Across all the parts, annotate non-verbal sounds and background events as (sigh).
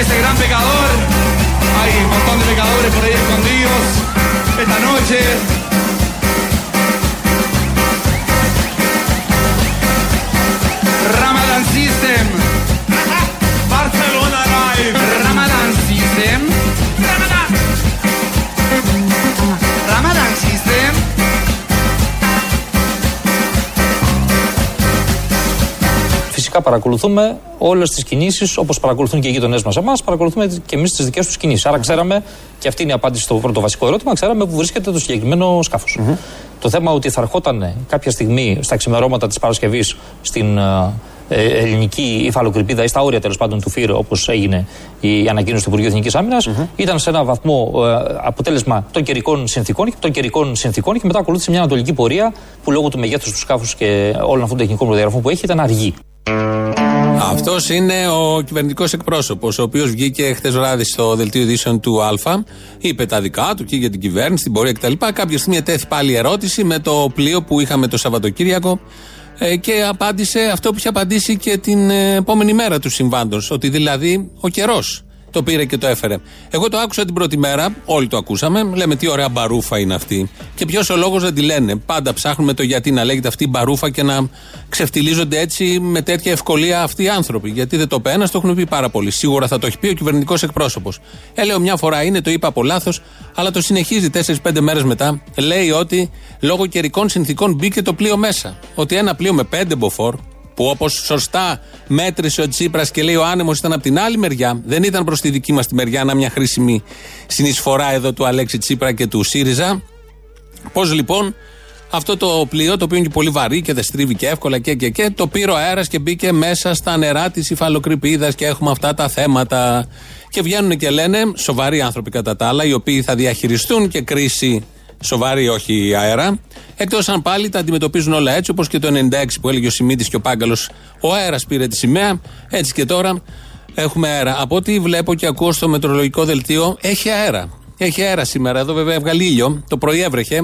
este gran pecador. Hay un montón de pecadores por ahí escondidos esta noche. Ramadan System. Φυσικά παρακολουθούμε όλες τις κινήσεις όπως παρακολουθούν και οι γείτονέ μας εμάς, παρακολουθούμε και εμείς τις δικές τους κινήσεις. Άρα ξέραμε, και αυτή είναι η απάντηση στο πρώτο βασικό ερώτημα, ξέραμε που βρίσκεται το συγκεκριμένο Το θέμα ότι θα ερχόταν κάποια στιγμή στα ξημερώματα της Παρασκευής στην ε, ε, ελληνική υφαλοκρηπίδα ή στα όρια τέλος πάντων του ΦΥΡ, όπως έγινε η ανακοίνωση του Υπουργείου Εθνικής Άμυνας, ήταν σε ένα βαθμό ε, αποτέλεσμα των καιρικών συνθήκων και των καιρικών συνθήκων και μετά ακολούθησε μια ανατολική πορεία που λόγω του μεγέθους του σκάφους και όλων αυτών των τεχνικών προδιαγραφών που έχει ήταν αργή. Αυτός είναι ο κυβερνητικός εκπρόσωπος, ο οποίος βγήκε χθες βράδυ στο δελτίο ειδήσεων του Α, είπε τα δικά του και για την κυβέρνηση, την πορεία κτλ. Κάποια στιγμή τέθη πάλι ερώτηση με το πλοίο που είχαμε το Σαββατοκύριακο ε, και απάντησε αυτό που είχε απαντήσει και την ε, επόμενη μέρα του συμβάντος. Ότι δηλαδή ο καιρός το πήρε και το έφερε. Εγώ το άκουσα την πρώτη μέρα, όλοι το ακούσαμε. Λέμε τι ωραία μπαρούφα είναι αυτή. Και ποιος ο λόγος δεν τη λένε. Πάντα ψάχνουμε το γιατί να λέγεται αυτή η μπαρούφα και να ξεφτιλίζονται έτσι με τέτοια ευκολία αυτοί οι άνθρωποι. Γιατί δεν το πει ένας, το έχουν πει πάρα πολύ. Σίγουρα θα το έχει πει ο κυβερνητικός εκπρόσωπος. Έλεω μια φορά είναι, το είπα από λάθος, αλλά το συνεχίζει 4-5 μέρες μετά. Λέει ότι λόγω καιρικών συνθήκων μπήκε το πλοίο μέσα. Ότι ένα πλοίο με 5 μποφόρ, που όπως σωστά μέτρησε ο Τσίπρας και λέει ο άνεμος ήταν από την άλλη μεριά, δεν ήταν προς τη δική μας τη μεριά, να μια χρήσιμη συνεισφορά εδώ του Αλέξη Τσίπρα και του ΣΥΡΙΖΑ. Πώς λοιπόν αυτό το πλοίο, το οποίο είναι και πολύ βαρύ και δεν στρίβει και εύκολα και και και, το πήρε ο αέρας και μπήκε μέσα στα νερά της υφαλοκρηπίδας και έχουμε αυτά τα θέματα. Και βγαίνουν και λένε, σοβαροί άνθρωποι κατά τα άλλα, οι οποίοι θα διαχειριστούν και κρίση σοβαρή, όχι αέρα. Εκτός αν πάλι τα αντιμετωπίζουν όλα έτσι, όπως και το 96 που έλεγε ο Σιμίτης και ο Πάγκαλος, ο αέρας πήρε τη σημαία. Έτσι και τώρα έχουμε αέρα. Από ό,τι βλέπω και ακούω στο μετρολογικό δελτίο, έχει αέρα. Έχει αέρα σήμερα. Εδώ βέβαια έβγαλε ήλιο. Το πρωί έβρεχε.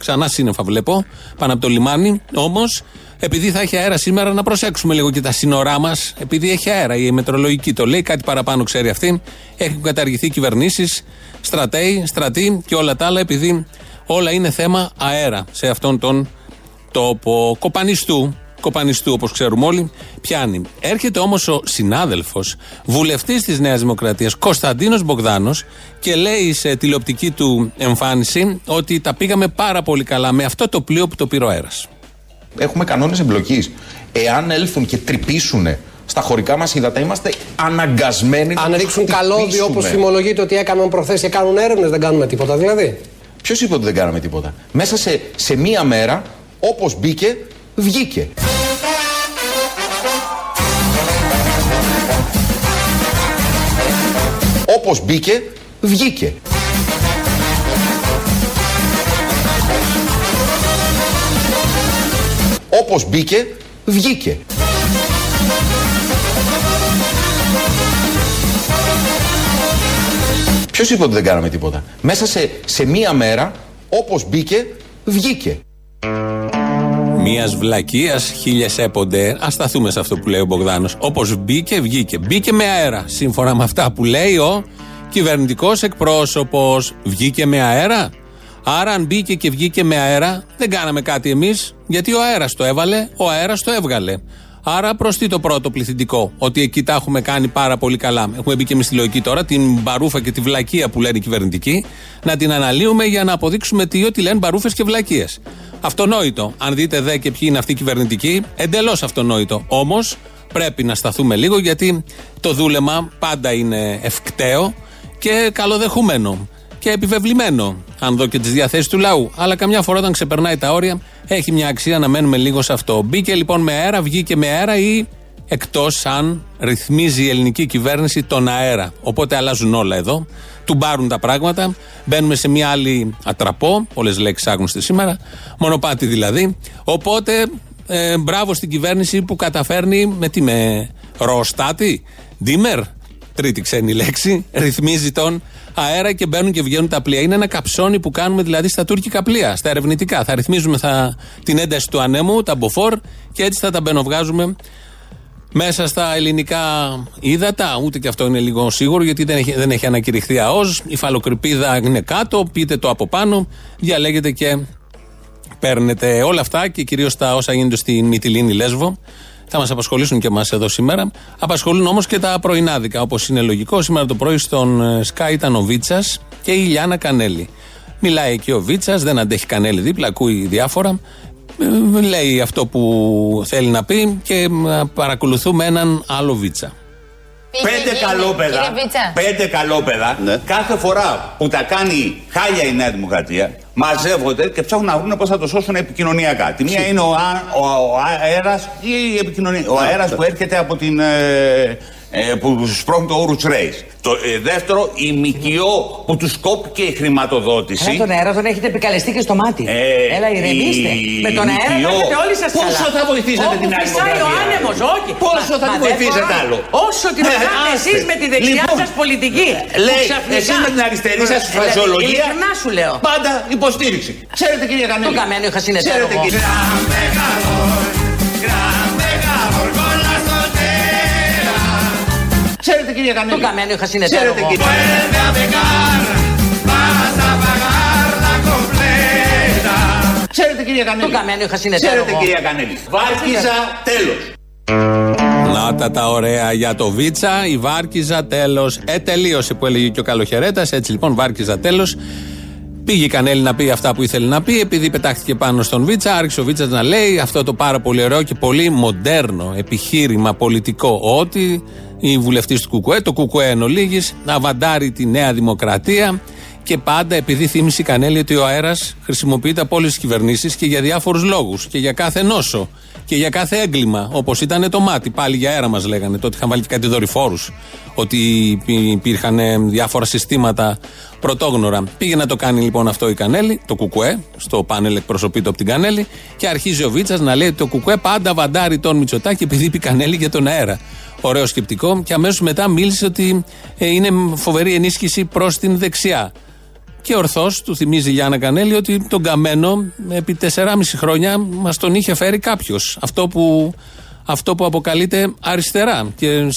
Ξανά σύννεφα βλέπω πάνω από το λιμάνι. Όμως, επειδή θα έχει αέρα σήμερα, να προσέξουμε λίγο και τα σύνορά μας. Επειδή έχει αέρα, η μετρολογική το λέει, κάτι παραπάνω ξέρει αυτή. Έχουν καταργηθεί κυβερνήσεις, στρατέοι, στρατοί και όλα τα άλλα, επειδή όλα είναι θέμα αέρα σε αυτόν τον τόπο. Κοπανιστού, κοπανιστού όπως ξέρουμε όλοι, πιάνει. Έρχεται όμως ο συνάδελφος, βουλευτής της Νέας Δημοκρατίας, Κωνσταντίνος Μπογδάνος, και λέει σε τηλεοπτική του εμφάνιση ότι τα πήγαμε πάρα πολύ καλά με αυτό το πλοίο που το πήρε ο αέρας. Έχουμε κανόνες εμπλοκής. Εάν έλθουν και τρυπήσουν στα χωρικά μας ύδατα, είμαστε αναγκασμένοι Αν ρίξουν καλώδιο όπως φημολογείται ότι έκαναν προχθές και κάνουν έρευνες, δεν κάνουμε τίποτα δηλαδή. Ποιος είπε ότι δεν κάναμε τίποτα; Μέσα σε, σε μία μέρα, όπως μπήκε, βγήκε. Όπως μπήκε, βγήκε. Όπως μπήκε, βγήκε. Ποιος είπε ότι δεν κάναμε τίποτα; Μέσα σε, σε μία μέρα, όπως μπήκε, βγήκε. Μιας βλακείας, χίλιες έπονται. Α σταθούμε σε αυτό που λέει ο Μπογδάνος. Όπως μπήκε, βγήκε. Μπήκε με αέρα. Σύμφωνα με αυτά που λέει ο κυβερνητικός εκπρόσωπος. Βγήκε με αέρα. Άρα, αν μπήκε και βγήκε με αέρα, δεν κάναμε κάτι εμείς, γιατί ο αέρας το έβαλε, ο αέρας το έβγαλε. Άρα, προς τι το πρώτο πληθυντικό, ότι εκεί τα έχουμε κάνει πάρα πολύ καλά. Έχουμε μπει και εμείς στη λογική τώρα, την μπαρούφα και τη βλακεία που λένε οι κυβερνητικοί, να την αναλύουμε για να αποδείξουμε τι ότι λένε μπαρούφες και βλακίε. Αυτονόητο. Αν δείτε δε και ποιοι είναι αυτοί οι κυβερνητικοί, εντελώς αυτονόητο. Όμως, πρέπει να σταθούμε λίγο γιατί το δούλεμα πάντα είναι ευκταίο και καλοδεχούμενο και επιβεβλημένο. Αν δω και τις διαθέσεις του λαού. Αλλά καμιά φορά όταν ξεπερνάει τα όρια, έχει μια αξία να μένουμε λίγο σε αυτό. Μπήκε λοιπόν με αέρα, βγήκε με αέρα ή εκτός αν ρυθμίζει η ελληνική κυβέρνηση τον αέρα. Οπότε αλλάζουν όλα εδώ. Του μπάρουν τα πράγματα. Μπαίνουμε σε μια άλλη ατραπό. Πολλές λέξεις άγνωστες σήμερα. Μονοπάτι δηλαδή. Οπότε ε, μπράβο στην κυβέρνηση που καταφέρνει με τι με ροστάτη, ντίμερ, τρίτη ξένη λέξη, ρυθμίζει τον αέρα και μπαίνουν και βγαίνουν τα πλοία. Είναι ένα καψόνι που κάνουμε δηλαδή στα τουρκικά πλοία, στα ερευνητικά. Θα ρυθμίζουμε θα, την ένταση του ανέμου, τα μποφόρ και έτσι θα τα μπαινοβγάζουμε μέσα στα ελληνικά ύδατα. Ούτε και αυτό είναι λίγο σίγουρο γιατί δεν έχει, δεν έχει ανακηρυχθεί ΑΟΣ. Η φαλοκρηπίδα είναι κάτω, πείτε το από πάνω, διαλέγετε και παίρνετε όλα αυτά και κυρίως τα όσα γίνονται στη Μυτιλίνη Λέσβο. Θα μας απασχολήσουν και εμάς εδώ σήμερα. Απασχολούν όμως και τα πρωινάδικα, όπως είναι λογικό. Σήμερα το πρωί στον ε, Σκάι ήταν ο Βίτσας και η Ιλιάνα Κανέλη. Μιλάει εκεί ο Βίτσας, δεν αντέχει Κανέλη δίπλα, ακούει διάφορα. Ε, λέει αυτό που θέλει να πει και παρακολουθούμε έναν άλλο Βίτσα. Πέντε καλόπεδα, πέντε καλόπεδα ναι. κάθε φορά που τα κάνει χάλια η Νέα Δημοκρατία μαζεύονται και ψάχνουν να βρουν πώς θα το σώσουν επικοινωνιακά. Τη μία είναι ο, ο, ο αέρας ή η επικοινωνία. Ο αέρας που έρχεται από την. Ε, ε, που τους σπρώχνει το Όρου Race. Το ε, δεύτερο, η ΜΚΟ που τους κόπηκε η χρηματοδότηση. Έλα, τον αέρα τον έχετε επικαλεστεί και στο μάτι. Ε, Έλα, ηρεμήστε. Με τον αέρα θα έχετε όλοι σας καλά. Πόσο θα βοηθήσετε την άλλη ο άνεμος, όχι. Πόσο θα την βοηθήσετε άλλο; Όσο την ε, βοηθάτε εσείς με τη δεξιά λοιπόν, σας πολιτική. Λέει, εσείς με την αριστερή σας φραζολογία. Ειλικρινά σου λέω. Πάντα υποστήριξη. Ξέρετε κύριε Κανέλη. Το καμένο είχα συνεταίρω. Ξέρετε κύριε. Κύριε Κανέλη. Το καμένο είχα συνεταίρω Ξέρετε κύριε. Ξέρετε κύριε Κανέλη. Το καμένο είχα συνεταίρω Ξέρετε κύριε Κανέλη. Βάρκιζα τέλος. Να τα τα ωραία για το Βίτσα, η Βάρκιζα τέλος. Ε, τελείωσε που έλεγε και ο Καλοχαιρέτας. Έτσι λοιπόν, Βάρκιζα τέλος. Πήγε η Κανέλη να πει αυτά που ήθελε να πει, επειδή πετάχτηκε πάνω στον Βίτσα, άρχισε ο Βίτσα να λέει αυτό το πάρα πολύ ωραίο και πολύ μοντέρνο επιχείρημα πολιτικό, ότι η βουλευτής του Κουκουέ, το Κουκουέ εν ολίγης, να βαντάρει τη Νέα Δημοκρατία και πάντα επειδή θύμισε η Κανέλη ότι ο αέρας χρησιμοποιείται από όλες τις κυβερνήσεις και για διάφορους λόγους και για κάθε νόσο και για κάθε έγκλημα. Όπως ήταν το μάτι, πάλι για αέρα μας λέγανε. Τότε είχαν βάλει και κάτι δορυφόρους. Ότι υπήρχαν διάφορα συστήματα πρωτόγνωρα. Πήγε να το κάνει λοιπόν αυτό η Κανέλη, το Κουκουέ, στο πάνελ εκπροσωπείται από την Κανέλη, και αρχίζει ο Βίτσας να λέει ότι το Κουκουέ πάντα βαντάρει τον Μητσοτάκη επειδή είπε η Κανέλη για τον αέρα. Ωραίο σκεπτικό. Και αμέσως μετά μίλησε ότι ε, είναι φοβερή ενίσχυση προς την δεξιά. Και ορθώς του θυμίζει η Γιάννα Κανέλη ότι τον Καμένο επί 4,5 χρόνια μας τον είχε φέρει κάποιος. Αυτό που, αυτό που αποκαλείται αριστερά. Και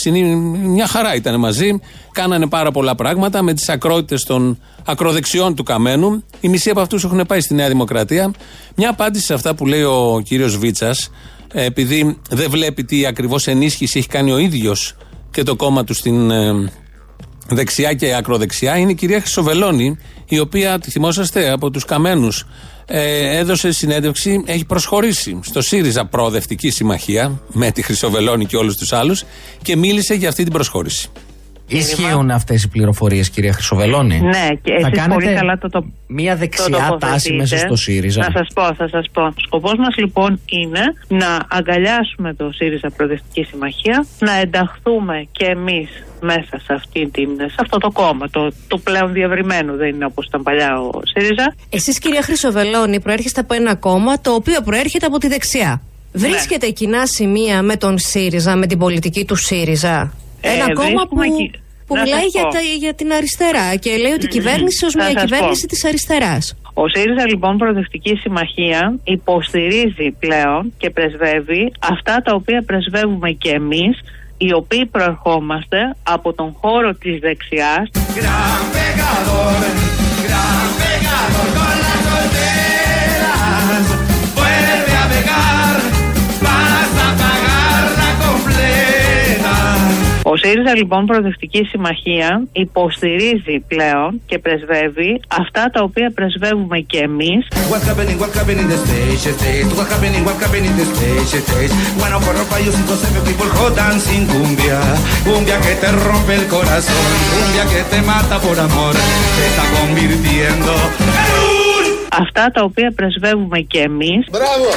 μια χαρά ήταν μαζί. Κάνανε πάρα πολλά πράγματα με τις ακρότητες των ακροδεξιών του Καμένου. Οι μισοί από αυτούς έχουν πάει στη Νέα Δημοκρατία. Μια απάντηση σε αυτά που λέει ο κύριος Βίτσας, επειδή δεν βλέπει τι ακριβώς ενίσχυση έχει κάνει ο ίδιος και το κόμμα του στην ε, δεξιά και ακροδεξιά είναι η κυρία Χρυσοβελώνη, η οποία, τη θυμόσαστε, από τους Καμένους ε, έδωσε συνέντευξη, έχει προσχωρήσει στο ΣΥΡΙΖΑ Προοδευτική Συμμαχία με τη Χρυσοβελώνη και όλους τους άλλους και μίλησε για αυτή την προσχώρηση. Ισχύουν αυτές οι πληροφορίες, κυρία Χρυσοβελώνη; Ναι, και εσείς πολύ καλά το, το Μία δεξιά τάση μέσα στο ΣΥΡΙΖΑ; Θα σας πω, θα σας πω. Σκοπός μας λοιπόν είναι να αγκαλιάσουμε το ΣΥΡΙΖΑ Προοδευτική Συμμαχία, να ενταχθούμε και εμείς μέσα σε, αυτή την, σε αυτό το κόμμα, το, το πλέον διαβριμένο, δεν είναι όπως ήταν παλιά ο ΣΥΡΙΖΑ. Εσείς, κυρία Χρυσοβελώνη, προέρχεστε από ένα κόμμα το οποίο προέρχεται από τη δεξιά. Ναι. Βρίσκεται κοινά σημεία με τον ΣΥΡΙΖΑ, με την πολιτική του ΣΥΡΙΖΑ; Ε, ένα κόμμα που, που μιλάει για, τα, για την αριστερά και λέει ότι η κυβέρνηση ως μια κυβέρνηση της αριστεράς. Ο ΣΥΡΙΖΑ λοιπόν Προοδευτική Συμμαχία υποστηρίζει πλέον και πρεσβεύει αυτά τα οποία πρεσβεύουμε και εμείς οι οποίοι προερχόμαστε από τον χώρο της δεξιάς Ο ΣΥΡΙΖΑ λοιπόν Προοδευτική Συμμαχία υποστηρίζει πλέον και πρεσβεύει αυτά τα οποία πρεσβεύουμε και εμείς. Αυτά τα οποία πρεσβεύουμε και εμείς. Μπράβο!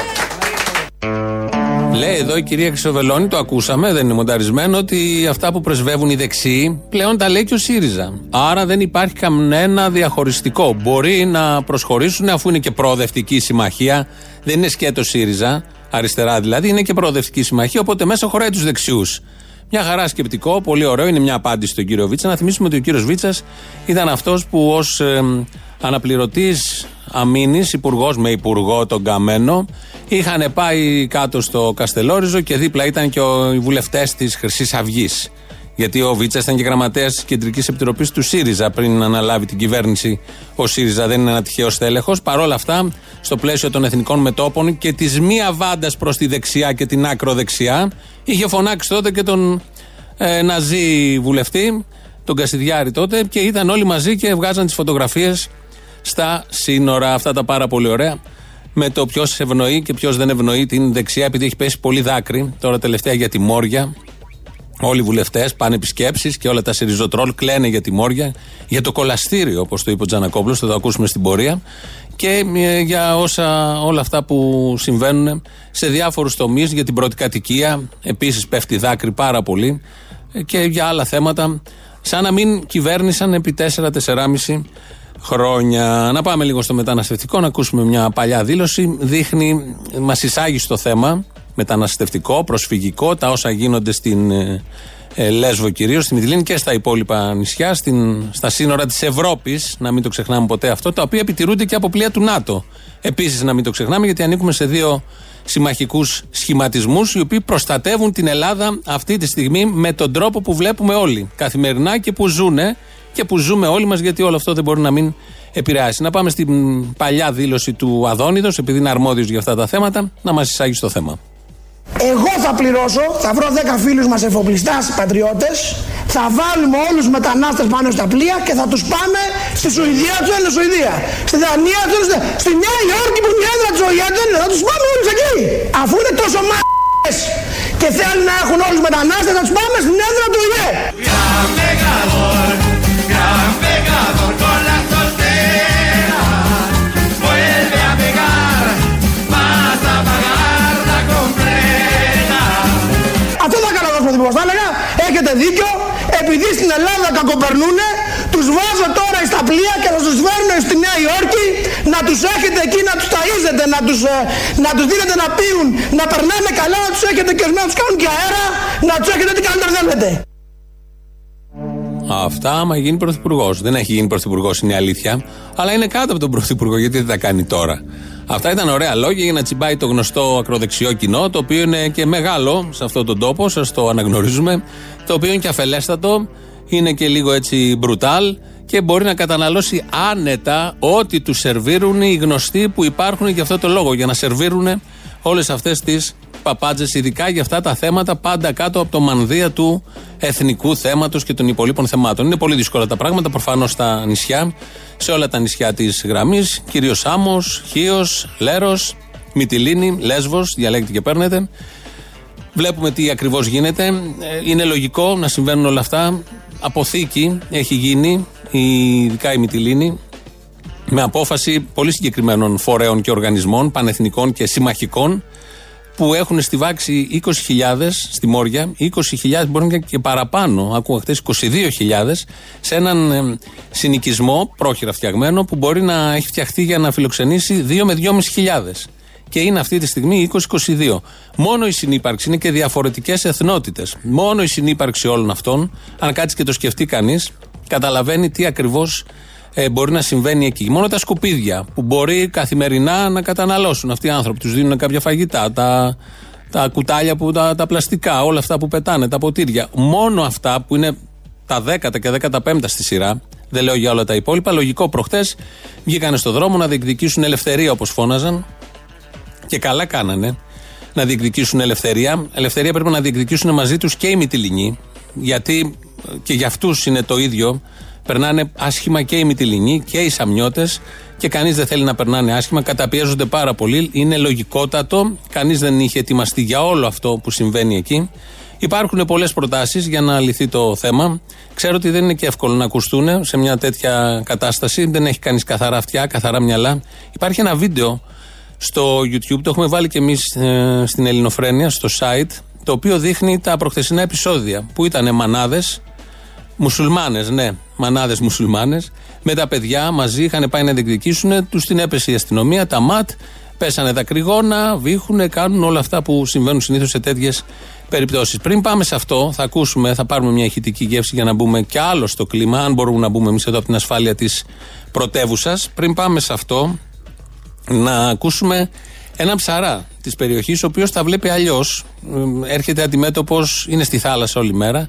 Λέει εδώ η κυρία Χρυσοβελώνη, το ακούσαμε, δεν είναι μονταρισμένο, ότι αυτά που πρεσβεύουν οι δεξιοί πλέον τα λέει και ο ΣΥΡΙΖΑ. Άρα δεν υπάρχει κανένα διαχωριστικό. Μπορεί να προσχωρήσουν αφού είναι και προοδευτική συμμαχία. Δεν είναι σκέτο ΣΥΡΙΖΑ, αριστερά δηλαδή, είναι και προοδευτική συμμαχία, οπότε μέσα χωράει τους δεξιούς. Μια χαρά σκεπτικό, πολύ ωραίο, είναι μια απάντηση στον κύριο Βίτσα. Να θυμίσουμε ότι ο κύριος Βίτσας ήταν αυτός που ως ε, αναπληρωτής αμήνης, υπουργός με υπουργό τον Καμένο, είχαν πάει κάτω στο Καστελόριζο και δίπλα ήταν και οι βουλευτές της Χρυσής Αυγής. Γιατί ο Βίτσας ήταν και γραμματέας της Κεντρικής Επιτροπής του ΣΥΡΙΖΑ πριν αναλάβει την κυβέρνηση. Ο ΣΥΡΙΖΑ δεν είναι ένα τυχαίο τέλεχο. Παρ' όλα αυτά, στο πλαίσιο των εθνικών μετόπων και της μία βάντας προς τη δεξιά και την άκρο δεξιά, είχε φωνάξει τότε και τον ε, Ναζί βουλευτή, τον Κασιδιάρη τότε, και ήταν όλοι μαζί και βγάζαν τις φωτογραφίες στα σύνορα. Αυτά τα πάρα πολύ ωραία. Με το ποιος ευνοεί και ποιος δεν ευνοεί την δεξιά, επειδή έχει πέσει πολύ δάκρυ τώρα τελευταία για τη Μόρια. Όλοι οι βουλευτές πάνε επισκέψει και όλα τα σιριζοτρόλ κλαίνε για τη Μόρια, για το κολαστήριο, όπως το είπε ο Τζανακόπλο, θα το ακούσουμε στην πορεία. Και ε, για όσα, όλα αυτά που συμβαίνουν σε διάφορους τομείς, για την πρώτη κατοικία. Επίσης πέφτει δάκρυ πάρα πολύ. Ε, και για άλλα θέματα. Σαν να μην κυβέρνησαν επί 4-4,5 χρόνια. Να πάμε λίγο στο μεταναστευτικό, να ακούσουμε μια παλιά δήλωση. Δείχνει, μας εισάγει στο θέμα μεταναστευτικό, προσφυγικό, τα όσα γίνονται στην ε, ε, Λέσβο κυρίως, στη Μυτιλίνη και στα υπόλοιπα νησιά, στην, στα σύνορα της Ευρώπης, να μην το ξεχνάμε ποτέ αυτό, τα οποία επιτηρούνται και από πλοία του ΝΑΤΟ. Επίσης, να μην το ξεχνάμε, γιατί ανήκουμε σε δύο συμμαχικούς σχηματισμούς, οι οποίοι προστατεύουν την Ελλάδα αυτή τη στιγμή με τον τρόπο που βλέπουμε όλοι καθημερινά και που ζούνε και που ζούμε όλοι μας, γιατί όλο αυτό δεν μπορεί να μην επηρεάσει. Να πάμε στην παλιά δήλωση του Αδόνιδος, επειδή είναι αρμόδιος για αυτά τα θέματα, να μας εισάγει στο θέμα. Εγώ θα πληρώσω, θα βρω 10 φίλους μας εφοπλιστάς πατριώτες, θα βάλουμε όλους τους μετανάστες πάνω στα πλοία και θα τους πάμε στη Σουηδία, του είναι Σουηδία, στη Δανία, του είναι στη Νέα Υόρκη που είναι η έδρα της ΟΗΕ, θα τους πάμε όλους εκεί. Αφού είναι τόσο μ***ες και θέλουν να έχουν όλους τους μετανάστες, θα τους πάμε στην έδρα του ΟΗΕ. Θα έλεγα, έχετε δίκιο, επειδή στην Ελλάδα κακοπερνούνε, τους βάζω τώρα στα πλοία και θα τους φέρνω στη Νέα Υόρκη να τους έχετε εκεί να τους ταΐζετε, να τους, ε, να τους δίνετε να πίουν, να περνάνε καλά, να τους έχετε και να τους κάνουν και αέρα, να τους έχετε τι καλύτερα θέλετε. Αυτά άμα γίνει πρωθυπουργός. Δεν έχει γίνει πρωθυπουργός, είναι η αλήθεια. Αλλά είναι κάτω από τον πρωθυπουργό, γιατί δεν τα κάνει τώρα. Αυτά ήταν ωραία λόγια για να τσιμπάει το γνωστό ακροδεξιό κοινό, το οποίο είναι και μεγάλο σε αυτόν τον τόπο, σας το αναγνωρίζουμε. Το οποίο είναι και αφελέστατο, είναι και λίγο έτσι μπρουτάλ και μπορεί να καταναλώσει άνετα ό,τι του σερβίρουν οι γνωστοί που υπάρχουν για αυτό το λόγο. Για να σερβίρουν όλες αυτές τις παπάντζες, ειδικά για αυτά τα θέματα, πάντα κάτω από το μανδύα του εθνικού θέματος και των υπολείπων θεμάτων. Είναι πολύ δύσκολα τα πράγματα, προφανώς στα νησιά, σε όλα τα νησιά της γραμμής, κυρίως Άμμος, Χίος, Λέρος, Μυτιλίνη, Λέσβος, διαλέγεται και παίρνετε. Βλέπουμε τι ακριβώς γίνεται. Ε, είναι λογικό να συμβαίνουν όλα αυτά. Αποθήκη έχει γίνει, ειδικά η Μυτιλίνη, με απόφαση πολύ συγκεκριμένων φορέων και οργανισμών, πανεθνικών και συμμαχικών, που έχουν στηβάξει 20.000 στη Μόρια, 20.000 μπορεί να είναι και παραπάνω, ακούω χθες 22.000, σε έναν ε, συνοικισμό πρόχειρα φτιαγμένο που μπορεί να έχει φτιαχτεί για να φιλοξενήσει 2 με 2.500. Και είναι αυτή τη στιγμή 20-22. Μόνο η συνύπαρξη είναι και διαφορετικές εθνότητες. Μόνο η συνύπαρξη όλων αυτών, αν κάτσει και το σκεφτεί κανείς, καταλαβαίνει τι ακριβώς ε, μπορεί να συμβαίνει εκεί. Μόνο τα σκουπίδια που μπορεί καθημερινά να καταναλώσουν αυτοί οι άνθρωποι. Τους δίνουν κάποια φαγητά, τα, τα κουτάλια, που, τα, τα πλαστικά, όλα αυτά που πετάνε, τα ποτήρια. Μόνο αυτά που είναι τα δέκατα και δέκατα πέμπτα στη σειρά, δεν λέω για όλα τα υπόλοιπα. Λογικό προχτές βγήκαν στο δρόμο να διεκδικήσουν ελευθερία όπως φώναζαν. Και καλά κάνανε να διεκδικήσουν ελευθερία. Ελευθερία πρέπει να διεκδικήσουν μαζί τους και οι Μυτιλινοί, γιατί και για αυτούς είναι το ίδιο Περνάνε άσχημα και οι Μυτιλινοί και οι Σαμιώτες και κανείς δεν θέλει να περνάνε άσχημα. Καταπιέζονται πάρα πολύ. Είναι λογικότατο. Κανείς δεν είχε ετοιμαστεί για όλο αυτό που συμβαίνει εκεί. Υπάρχουν πολλές προτάσεις για να λυθεί το θέμα. Ξέρω ότι δεν είναι και εύκολο να ακουστούν σε μια τέτοια κατάσταση. Δεν έχει κανείς καθαρά αυτιά, καθαρά μυαλά. Υπάρχει ένα βίντεο στο YouTube, το έχουμε βάλει και εμείς ε, στην Ελληνοφρένεια, στο site, το οποίο δείχνει τα προχθεσινά επεισόδια που ήταν μανάδες Μουσουλμάνες, ναι, μανάδες μουσουλμάνες, με τα παιδιά μαζί είχαν πάει να διεκδικήσουν, τους την έπεσε η αστυνομία, τα ΜΑΤ, πέσανε τα κρυγόνα, βήχουν, κάνουν όλα αυτά που συμβαίνουν συνήθως σε τέτοιες περιπτώσεις. Πριν πάμε σε αυτό, θα ακούσουμε, θα πάρουμε μια ηχητική γεύση για να μπούμε κι άλλο στο κλίμα, αν μπορούμε να μπούμε εμείς εδώ από την ασφάλεια της πρωτεύουσας. Πριν πάμε σε αυτό, να ακούσουμε ένα ψαρά της περιοχής, ο οποίος τα βλέπει αλλιώς. Έρχεται αντιμέτωπος, είναι στη θάλασσα όλη μέρα.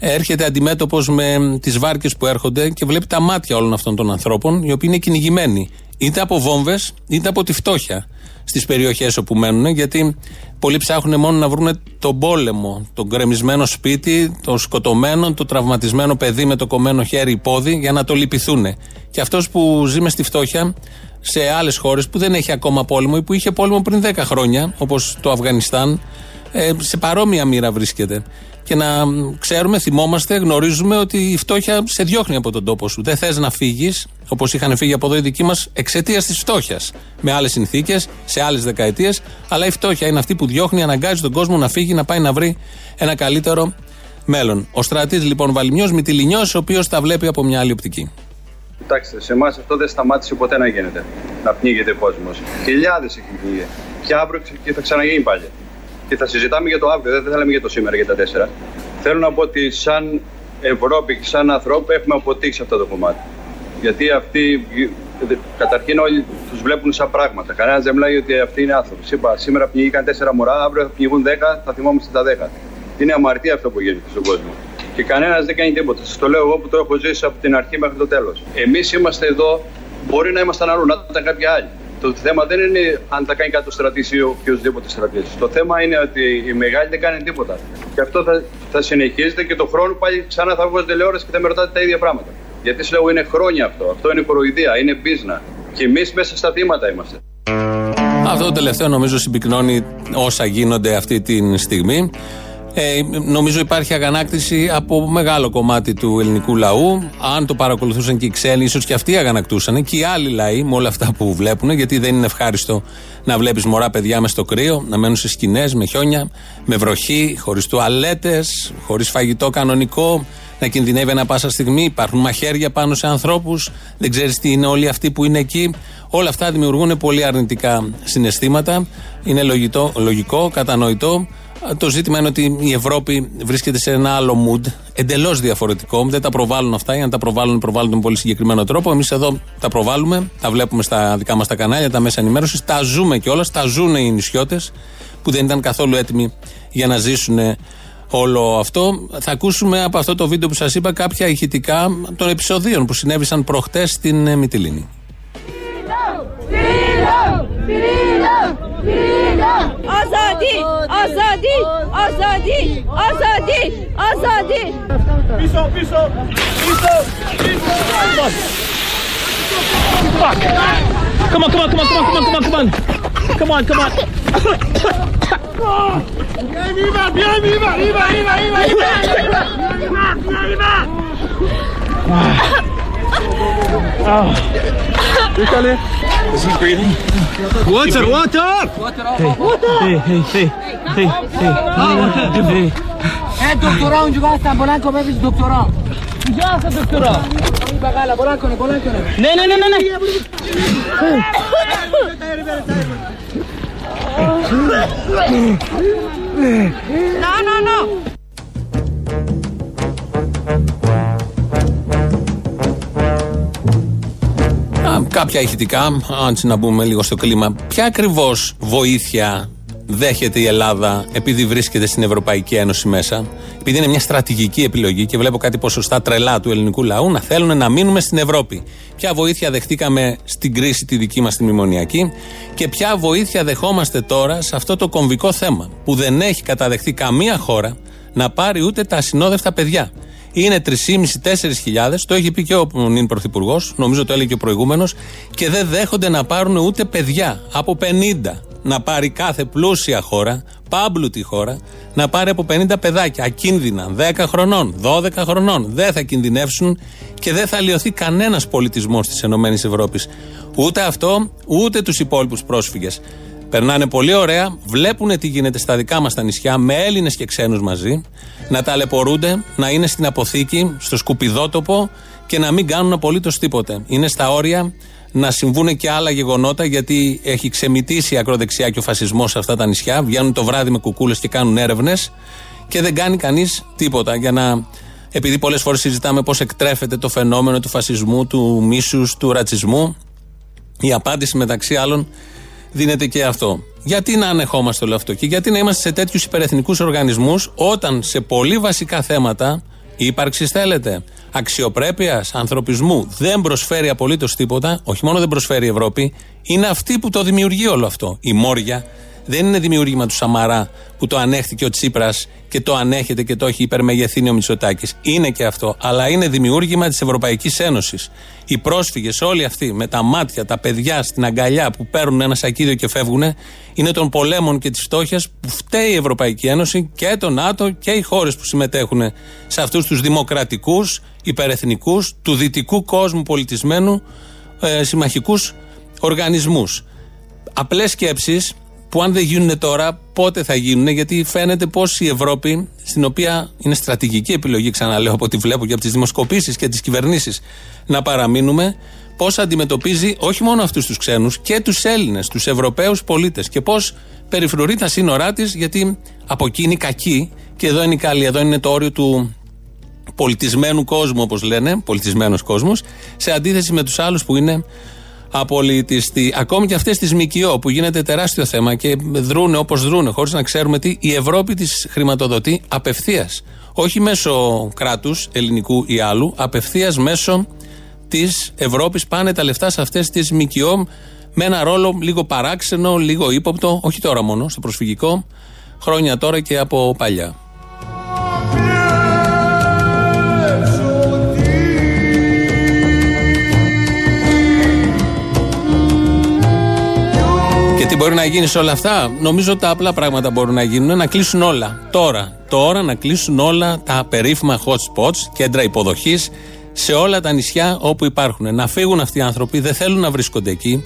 Έρχεται αντιμέτωπος με τις βάρκες που έρχονται και βλέπει τα μάτια όλων αυτών των ανθρώπων, οι οποίοι είναι κυνηγημένοι. Είτε από βόμβες, είτε από τη φτώχεια στις περιοχές όπου μένουν, γιατί πολλοί ψάχνουν μόνο να βρουν τον πόλεμο, τον κρεμισμένο σπίτι, το σκοτωμένο, το τραυματισμένο παιδί με το κομμένο χέρι ή πόδι για να το λυπηθούν. Και αυτός που ζει μες στη φτώχεια σε άλλες χώρες που δεν έχει ακόμα πόλεμο ή που είχε πόλεμο πριν 10 χρόνια, όπως το Αφγανιστάν, ε, σε παρόμοια μοίρα βρίσκεται. Και να ξέρουμε, θυμόμαστε, γνωρίζουμε ότι η φτώχεια σε διώχνει από τον τόπο σου. Δεν θες να φύγεις, όπως είχαν φύγει από εδώ οι δικοί μας, εξαιτίας της φτώχειας. Με άλλες συνθήκες, σε άλλες δεκαετίες. Αλλά η φτώχεια είναι αυτή που διώχνει, αναγκάζει τον κόσμο να φύγει, να πάει να βρει ένα καλύτερο μέλλον. Ο στρατής λοιπόν Βαλιμιό, Μητυλινιός, ο οποίος τα βλέπει από μια άλλη οπτική. Κοιτάξτε, σε εμάς αυτό δεν σταμάτησε ποτέ να γίνεται. Να πνίγεται ο κόσμος. Χιλιάδες έχει πνίγει. Και αύριο και θα ξαναγίνει πάλι. Και θα συζητάμε για το αύριο, δεν θα λέμε για το σήμερα, για τα τέσσερα. Θέλω να πω ότι σαν Ευρώπη και σαν ανθρώποι έχουμε αποτύχει αυτό το κομμάτι. Γιατί αυτοί, καταρχήν όλοι τους βλέπουν σαν πράγματα. Κανένας δεν μιλάει ότι αυτοί είναι άνθρωποι. Είπα, σήμερα πνιγήκαν τέσσερα μωρά, αύριο θα πνιγούν δέκα, θα θυμόμαστε τα δέκα. Είναι αμαρτία αυτό που γίνεται στον κόσμο και κανένας δεν κάνει τίποτα. Σας το λέω εγώ που το έχω ζήσει από την αρχή μέχρι το τέλος. Εμείς είμαστε εδώ, μπορεί να ήμασταν αλλού, να ήταν κάποια άλλη. Το θέμα δεν είναι αν θα κάνει κάτι το στρατή ή οποιοδήποτε στρατή. Το θέμα είναι ότι οι μεγάλοι δεν κάνουν τίποτα. Και αυτό θα, θα συνεχίζεται και το χρόνο πάλι ξανά θα βγω τηλεόραση και θα με ρωτάτε τα ίδια πράγματα. Γιατί σου λέω είναι χρόνια αυτό. Αυτό είναι κοροϊδία, είναι πίσνα. Και εμείς μέσα στα θύματα είμαστε. Αυτό το τελευταίο νομίζω συμπυκνώνει όσα γίνονται αυτή τη στιγμή. Ε, νομίζω υπάρχει αγανάκτηση από μεγάλο κομμάτι του ελληνικού λαού. Αν το παρακολουθούσαν και οι ξένοι, ίσως και αυτοί αγανακτούσαν και οι άλλοι λαοί με όλα αυτά που βλέπουν, γιατί δεν είναι ευχάριστο να βλέπεις μωρά παιδιά μες στο κρύο, να μένουν σε σκηνές, με χιόνια, με βροχή, χωρίς τουαλέτες, χωρίς φαγητό κανονικό, να κινδυνεύει ανά πάσα στιγμή. Υπάρχουν μαχαίρια πάνω σε ανθρώπους, δεν ξέρεις τι είναι όλοι αυτοί που είναι εκεί. Όλα αυτά δημιουργούν πολύ αρνητικά συναισθήματα. Είναι λογικό, λογικό κατανοητό. Το ζήτημα είναι ότι η Ευρώπη βρίσκεται σε ένα άλλο mood, εντελώς διαφορετικό. Δεν τα προβάλλουν αυτά, ή αν τα προβάλλουν, προβάλλουν με πολύ συγκεκριμένο τρόπο. Εμείς εδώ τα προβάλλουμε, τα βλέπουμε στα δικά μας τα κανάλια, τα μέσα ενημέρωσης, τα ζούμε κιόλας, τα ζουν οι νησιώτες που δεν ήταν καθόλου έτοιμοι για να ζήσουν όλο αυτό. Θα ακούσουμε από αυτό το βίντεο που σας είπα κάποια ηχητικά των επεισοδίων που συνέβησαν προχτές στην ε, Μυτιλίνη. Azadi! Azadi! Azadi! Azadi! Azadi! Piso, piso! Piso! Piso! Fuck! Come on, come on, come on, come on, come on, come on, come on! Come on, come on! Viva, viva, viva, viva, viva, viva, viva, (laughs) viva, viva! Oh. Décalé. Is he breathing? Water, water! Water! Hey, hey, hey, hey, hey, hey, hey. Eh, دکترا اونجا هستن بلند کن ببین دکترا اینجا هست دکترا این بغلا بلند کنه بلند کنه نه نه نه نه نه No, no, no. κάποια ηχητικά, αν να μπούμε λίγο στο κλίμα. Ποια ακριβώς βοήθεια δέχεται η Ελλάδα επειδή βρίσκεται στην Ευρωπαϊκή Ένωση μέσα, επειδή είναι μια στρατηγική επιλογή και βλέπω κάτι ποσοστά τρελά του ελληνικού λαού να θέλουν να μείνουμε στην Ευρώπη. Ποια βοήθεια δεχτήκαμε στην κρίση τη δική μας τη μνημονιακή και ποια βοήθεια δεχόμαστε τώρα σε αυτό το κομβικό θέμα που δεν έχει καταδεχτεί καμία χώρα να πάρει ούτε τα ασυνόδευτα παιδιά; Είναι 3.500-4.000. Το έχει πει και ο νυν Πρωθυπουργός, νομίζω το έλεγε και ο προηγούμενος, και δεν δέχονται να πάρουν ούτε παιδιά. Από 50 να πάρει κάθε πλούσια χώρα, πάμπλουτη χώρα, να πάρει από 50 παιδάκια, ακίνδυνα, 10 χρονών, 12 χρονών. Δεν θα κινδυνεύσουν και δεν θα λιωθεί κανένας πολιτισμός της ΕΕ. Ούτε αυτό, ούτε τους υπόλοιπους πρόσφυγες. Περνάνε πολύ ωραία, βλέπουν τι γίνεται στα δικά μας τα νησιά με Έλληνες και ξένους μαζί, να ταλαιπωρούνται, να είναι στην αποθήκη, στο σκουπιδότοπο και να μην κάνουν απολύτως τίποτε. Είναι στα όρια να συμβούν και άλλα γεγονότα, γιατί έχει ξεμητήσει η ακροδεξιά και ο φασισμός σε αυτά τα νησιά. Βγαίνουν το βράδυ με κουκούλες και κάνουν έρευνες και δεν κάνει κανείς τίποτα για να. Επειδή πολλές φορές συζητάμε πώς εκτρέφεται το φαινόμενο του φασισμού, του μίσους, του ρατσισμού, η απάντηση μεταξύ άλλων δίνεται και αυτό. Γιατί να ανεχόμαστε όλο αυτό και γιατί να είμαστε σε τέτοιους υπερεθνικούς οργανισμούς όταν σε πολύ βασικά θέματα ύπαρξης θέλετε, αξιοπρέπειας, ανθρωπισμού δεν προσφέρει απολύτως τίποτα, όχι μόνο δεν προσφέρει η Ευρώπη, είναι αυτή που το δημιουργεί όλο αυτό. Η Μόρια δεν είναι δημιούργημα του Σαμαρά που το ανέχτηκε ο Τσίπρας και το ανέχεται και το έχει υπερμεγεθύνει ο Μητσοτάκης. Είναι και αυτό. Αλλά είναι δημιούργημα της Ευρωπαϊκής Ένωσης. Οι πρόσφυγες, όλοι αυτοί με τα μάτια, τα παιδιά στην αγκαλιά που παίρνουν ένα σακίδιο και φεύγουν, είναι των πολέμων και της φτώχειας που φταίει η Ευρωπαϊκή Ένωση και το ΝΑΤΟ και οι χώρες που συμμετέχουν σε αυτούς τους δημοκρατικούς, υπερεθνικούς, του δυτικού κόσμου πολιτισμένου ε, συμμαχικούς οργανισμούς. Απλές σκέψεις που αν δεν γίνουν τώρα, πότε θα γίνουν, γιατί φαίνεται πως η Ευρώπη, στην οποία είναι στρατηγική επιλογή, ξαναλέω από ό,τι βλέπω και από τις δημοσκοπήσεις και τις κυβερνήσεις, να παραμείνουμε, πώ αντιμετωπίζει όχι μόνο αυτούς τους ξένους και τους Έλληνες, τους Ευρωπαίους πολίτες και πώ περιφρουρεί τα σύνορά της, γιατί από εκεί είναι κακή και εδώ είναι η καλή, εδώ είναι το όριο του πολιτισμένου κόσμου, όπως λένε, πολιτισμένος κόσμος, σε αντίθεση με τους άλλους που είναι απολυτιστή. Ακόμη και αυτές τις ΜΚΟ που γίνεται τεράστιο θέμα και δρούν όπως δρούν, χωρίς να ξέρουμε τι, η Ευρώπη τις χρηματοδοτεί απευθείας. Όχι μέσω κράτους, ελληνικού ή άλλου, απευθείας μέσω της Ευρώπης πάνε τα λεφτά σε αυτές τις ΜΚΟ με ένα ρόλο λίγο παράξενο, λίγο ύποπτο, όχι τώρα μόνο, στο προσφυγικό, χρόνια τώρα και από παλιά. Τι μπορεί να γίνει σε όλα αυτά. Νομίζω τα απλά πράγματα μπορούν να γίνουν. Να κλείσουν όλα. Τώρα. Τώρα να κλείσουν όλα τα περίφημα hot spots, κέντρα υποδοχής σε όλα τα νησιά όπου υπάρχουν. Να φύγουν αυτοί οι άνθρωποι, δεν θέλουν να βρίσκονται εκεί.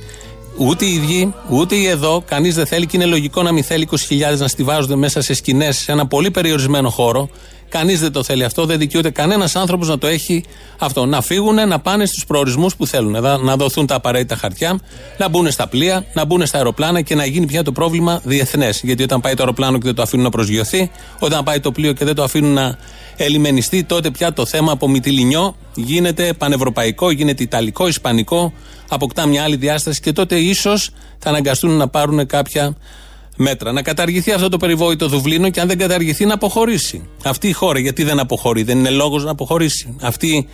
Ούτε οι ίδιοι, ούτε οι εδώ. Κανείς δεν θέλει και είναι λογικό να μην θέλει 20.000 να στηβάζονται μέσα σε σκηνές σε ένα πολύ περιορισμένο χώρο. Κανείς δεν το θέλει αυτό, δεν δικαιούται κανένας άνθρωπος να το έχει αυτό. Να φύγουν, να πάνε στους προορισμούς που θέλουν. Να δοθούν τα απαραίτητα χαρτιά, να μπουν στα πλοία, να μπουν στα αεροπλάνα και να γίνει πια το πρόβλημα διεθνές. Γιατί όταν πάει το αεροπλάνο και δεν το αφήνουν να προσγειωθεί, όταν πάει το πλοίο και δεν το αφήνουν να ελιμενιστεί, τότε πια το θέμα από Μυτιλινιό γίνεται πανευρωπαϊκό, γίνεται ιταλικό, ισπανικό, αποκτά μια άλλη διάσταση και τότε ίσως θα αναγκαστούν να πάρουν κάποια μέτρα. Να καταργηθεί αυτό το περιβόητο Δουβλίνο και αν δεν καταργηθεί να αποχωρήσει. Αυτή η χώρα, γιατί δεν αποχωρεί, δεν είναι λόγος να αποχωρήσει. Αυτή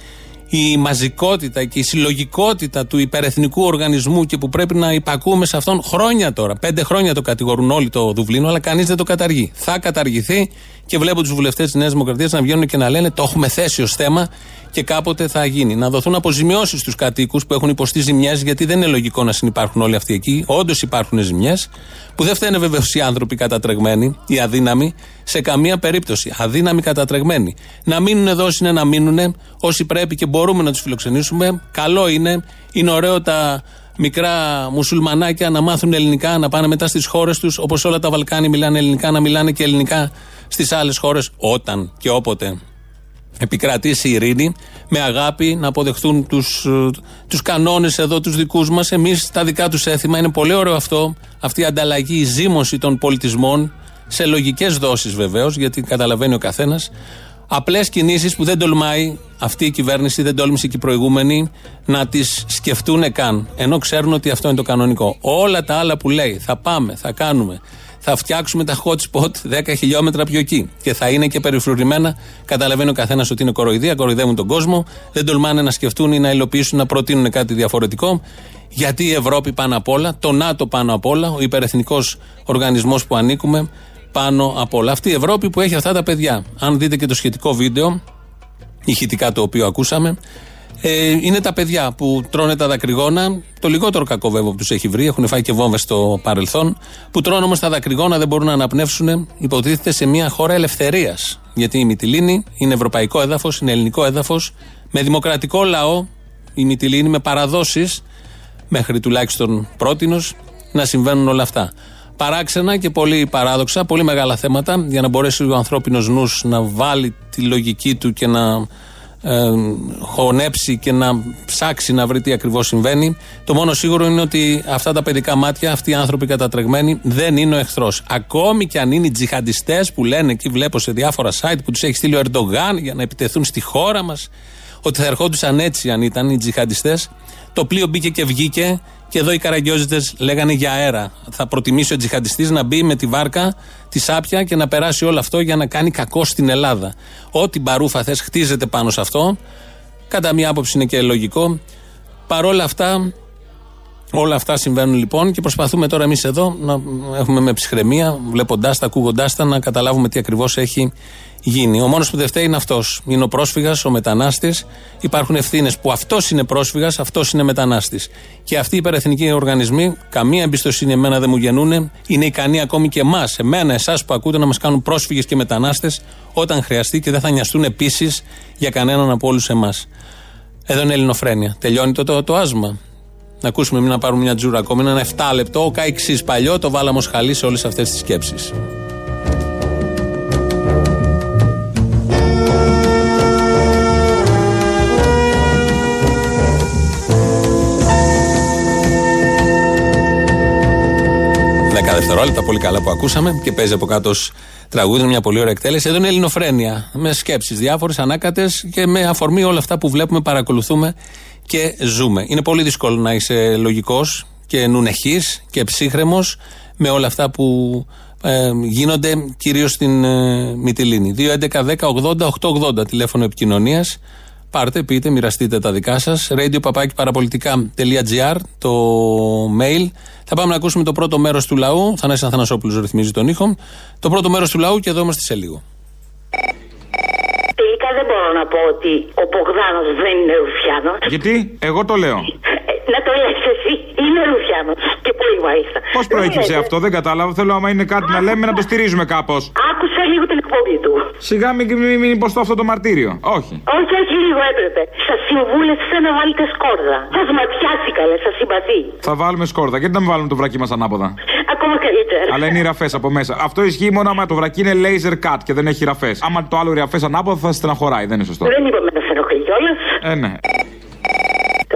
η μαζικότητα και η συλλογικότητα του υπερεθνικού οργανισμού και που πρέπει να υπακούμε σε αυτόν χρόνια τώρα. Πέντε χρόνια το κατηγορούν όλοι το Δουβλίνο, αλλά κανείς δεν το καταργεί. Θα καταργηθεί και βλέπω τους βουλευτές της Νέας Δημοκρατίας να βγαίνουν και να λένε το έχουμε θέσει ως θέμα και κάποτε θα γίνει. Να δοθούν αποζημιώσεις στους κατοίκους που έχουν υποστεί ζημιές, γιατί δεν είναι λογικό να συνεπάρχουν όλοι αυτοί εκεί. Όντως υπάρχουν ζημιές, που δεν φταίνε βεβαίως οι άνθρωποι κατατρεγμένοι, οι αδύναμοι, σε καμία περίπτωση. Αδύναμοι κατατρεγμένοι. Να μείνουν εδώ όσοι είναι να μείνουν, όσοι πρέπει και μπορούμε να τους φιλοξενήσουμε. Καλό είναι, είναι ωραίο τα μικρά μουσουλμανάκια να μάθουν ελληνικά, να πάνε μετά στις χώρες τους, όπως όλα τα Βαλκάνια μιλάνε ελληνικά, να μιλάνε και ελληνικά στις άλλες χώρες, όταν και όποτε επικρατήσει η ειρήνη, με αγάπη να αποδεχτούν τους, τους κανόνες εδώ τους δικούς μας, εμείς τα δικά τους έθιμα. Είναι πολύ ωραίο αυτό, αυτή η ανταλλαγή, η ζήμωση των πολιτισμών, σε λογικές δόσεις βεβαίως, γιατί καταλαβαίνει ο καθένας. Απλές κινήσεις που δεν τολμάει αυτή η κυβέρνηση, δεν τόλμησε και η προηγούμενη να τις σκεφτούν καν. Ενώ ξέρουν ότι αυτό είναι το κανονικό. Όλα τα άλλα που λέει, θα πάμε, θα κάνουμε, θα φτιάξουμε τα hot spot 10 χιλιόμετρα πιο εκεί. Και θα είναι και περιφρουρημένα. Καταλαβαίνει ο καθένας ότι είναι κοροϊδία, κοροϊδεύουν τον κόσμο. Δεν τολμάνε να σκεφτούν ή να υλοποιήσουν, να προτείνουν κάτι διαφορετικό. Γιατί η Ευρώπη πάνω απ' όλα, το ΝΑΤΟ πάνω απ' όλα, ο υπερεθνικός οργανισμός που ανήκουμε πάνω απ' όλα. Αυτή η Ευρώπη που έχει αυτά τα παιδιά. Αν δείτε και το σχετικό βίντεο, ηχητικά το οποίο ακούσαμε, ε, είναι τα παιδιά που τρώνε τα δακρυγόνα. Το λιγότερο κακό βέβαια που τους έχει βρει, έχουν φάει και βόμβες στο παρελθόν. Που τρώνε όμως τα δακρυγόνα, δεν μπορούν να αναπνεύσουν, υποτίθεται σε μια χώρα ελευθερίας. Γιατί η Μυτιλίνη είναι ευρωπαϊκό έδαφος, είναι ελληνικό έδαφος, με δημοκρατικό λαό, η Μυτιλίνη με παραδόσεις, μέχρι τουλάχιστον πρότινος, να συμβαίνουν όλα αυτά. Παράξενα και πολύ παράδοξα, πολύ μεγάλα θέματα για να μπορέσει ο ανθρώπινος νους να βάλει τη λογική του και να ε, χωνέψει και να ψάξει να βρει τι ακριβώς συμβαίνει. Το μόνο σίγουρο είναι ότι αυτά τα παιδικά μάτια, αυτοί οι άνθρωποι κατατρεγμένοι, δεν είναι ο εχθρός. Ακόμη και αν είναι οι τζιχαντιστές που λένε εκεί, βλέπω σε διάφορα site που τους έχει στείλει ο Ερντογάν για να επιτεθούν στη χώρα μας, ότι θα ερχόντουσαν έτσι αν ήταν οι τζιχαντιστές. Το πλοίο μπήκε και βγήκε και εδώ οι καραγκιόζητες λέγανε για αέρα. Θα προτιμήσει ο τζιχαντιστής να μπει με τη βάρκα τη Σάπια και να περάσει όλο αυτό για να κάνει κακό στην Ελλάδα. Ό,τι μπαρούφα θες χτίζεται πάνω σε αυτό. Κατά μία άποψη είναι και λογικό. Παρόλα αυτά, όλα αυτά συμβαίνουν λοιπόν και προσπαθούμε τώρα εμείς εδώ να έχουμε με ψυχραιμία, βλέποντάς τα, ακούγοντάς τα, να καταλάβουμε τι ακριβώς έχει γίνει. Ο μόνος που δεν φταίει είναι αυτός. Είναι ο πρόσφυγας, ο μετανάστης. Υπάρχουν ευθύνες που αυτός είναι πρόσφυγας, αυτός είναι μετανάστης. Και αυτοί οι υπερεθνικοί οργανισμοί, καμία εμπιστοσύνη εμένα δεν μου γεννούν, είναι ικανοί ακόμη και εμάς, εμένα, εσάς που ακούτε, να μας κάνουν πρόσφυγες και μετανάστες όταν χρειαστεί και δεν θα νοιαστούν επίσης για κανέναν από όλους εμάς. Εδώ είναι Ελληνοφρένια. Τελειώνει το, το, το άσμα. Να ακούσουμε, μην να πάρουμε μια τζούρα ακόμη. Ένα 7 λεπτό. Ο Κάιξή παλιό το βάλαμε ως χαλί σε όλες αυτές τις σκέψεις. Δευτερόλεπτα, πολύ καλά που ακούσαμε και παίζει από κάτω τραγούδι, μια πολύ ωραία εκτέλεση. Εδώ είναι Ελληνοφρένια, με σκέψει διάφορε, ανάκατε και με αφορμή όλα αυτά που βλέπουμε, παρακολουθούμε και ζούμε. Είναι πολύ δύσκολο να είσαι λογικό και νουνεχή και ψύχρεμο με όλα αυτά που ε, γίνονται κυρίω στην ε, Μυτιλίνη. 2.11.10.80.880 τηλέφωνο επικοινωνία. Πάρτε, πείτε, μοιραστείτε τα δικά σα. radio το mail. Θα πάμε να ακούσουμε το πρώτο μέρος του λαού. Θανάσης Αθανασόπουλος ρυθμίζει τον ήχο. Το πρώτο μέρος του λαού και εδώ είμαστε σε λίγο. Τελικά δεν μπορώ να πω ότι ο Πογδάνος δεν είναι Ρουφιάνος. Γιατί, εγώ το λέω. Ε, να το λες εσύ, είναι Ρουφιάνο. Και πολύ μάλιστα. Πώς προέκυψε αυτό, δεν κατάλαβα. Θέλω άμα είναι κάτι να λέμε να το στηρίζουμε κάπως. Άκουσα λίγο την εκπομπή του. Σιγά μην, μην, μην υποστώ αυτό το μαρτύριο. Όχι. Όχι, όχι λίγο έπρεπε. Σας συμβούλευσε να βάλετε σκόρδα. Θα σματιάσει καλέ, σας συμπαθεί. Θα βάλουμε σκόρδα. Γιατί να μην βάλουμε το βρακί μας ανάποδα; Ακόμα καλύτερα. Αλλά είναι οι ραφές από μέσα. Αυτό ισχύει μόνο άμα το βρακί είναι laser cut και δεν έχει ραφές. Άμα το άλλο ραφές ανάποδα θα στεναχωράει. Δεν είναι σωστό. Δεν είπαμε να σε ενοχλεί κιόλας. Ε, ναι.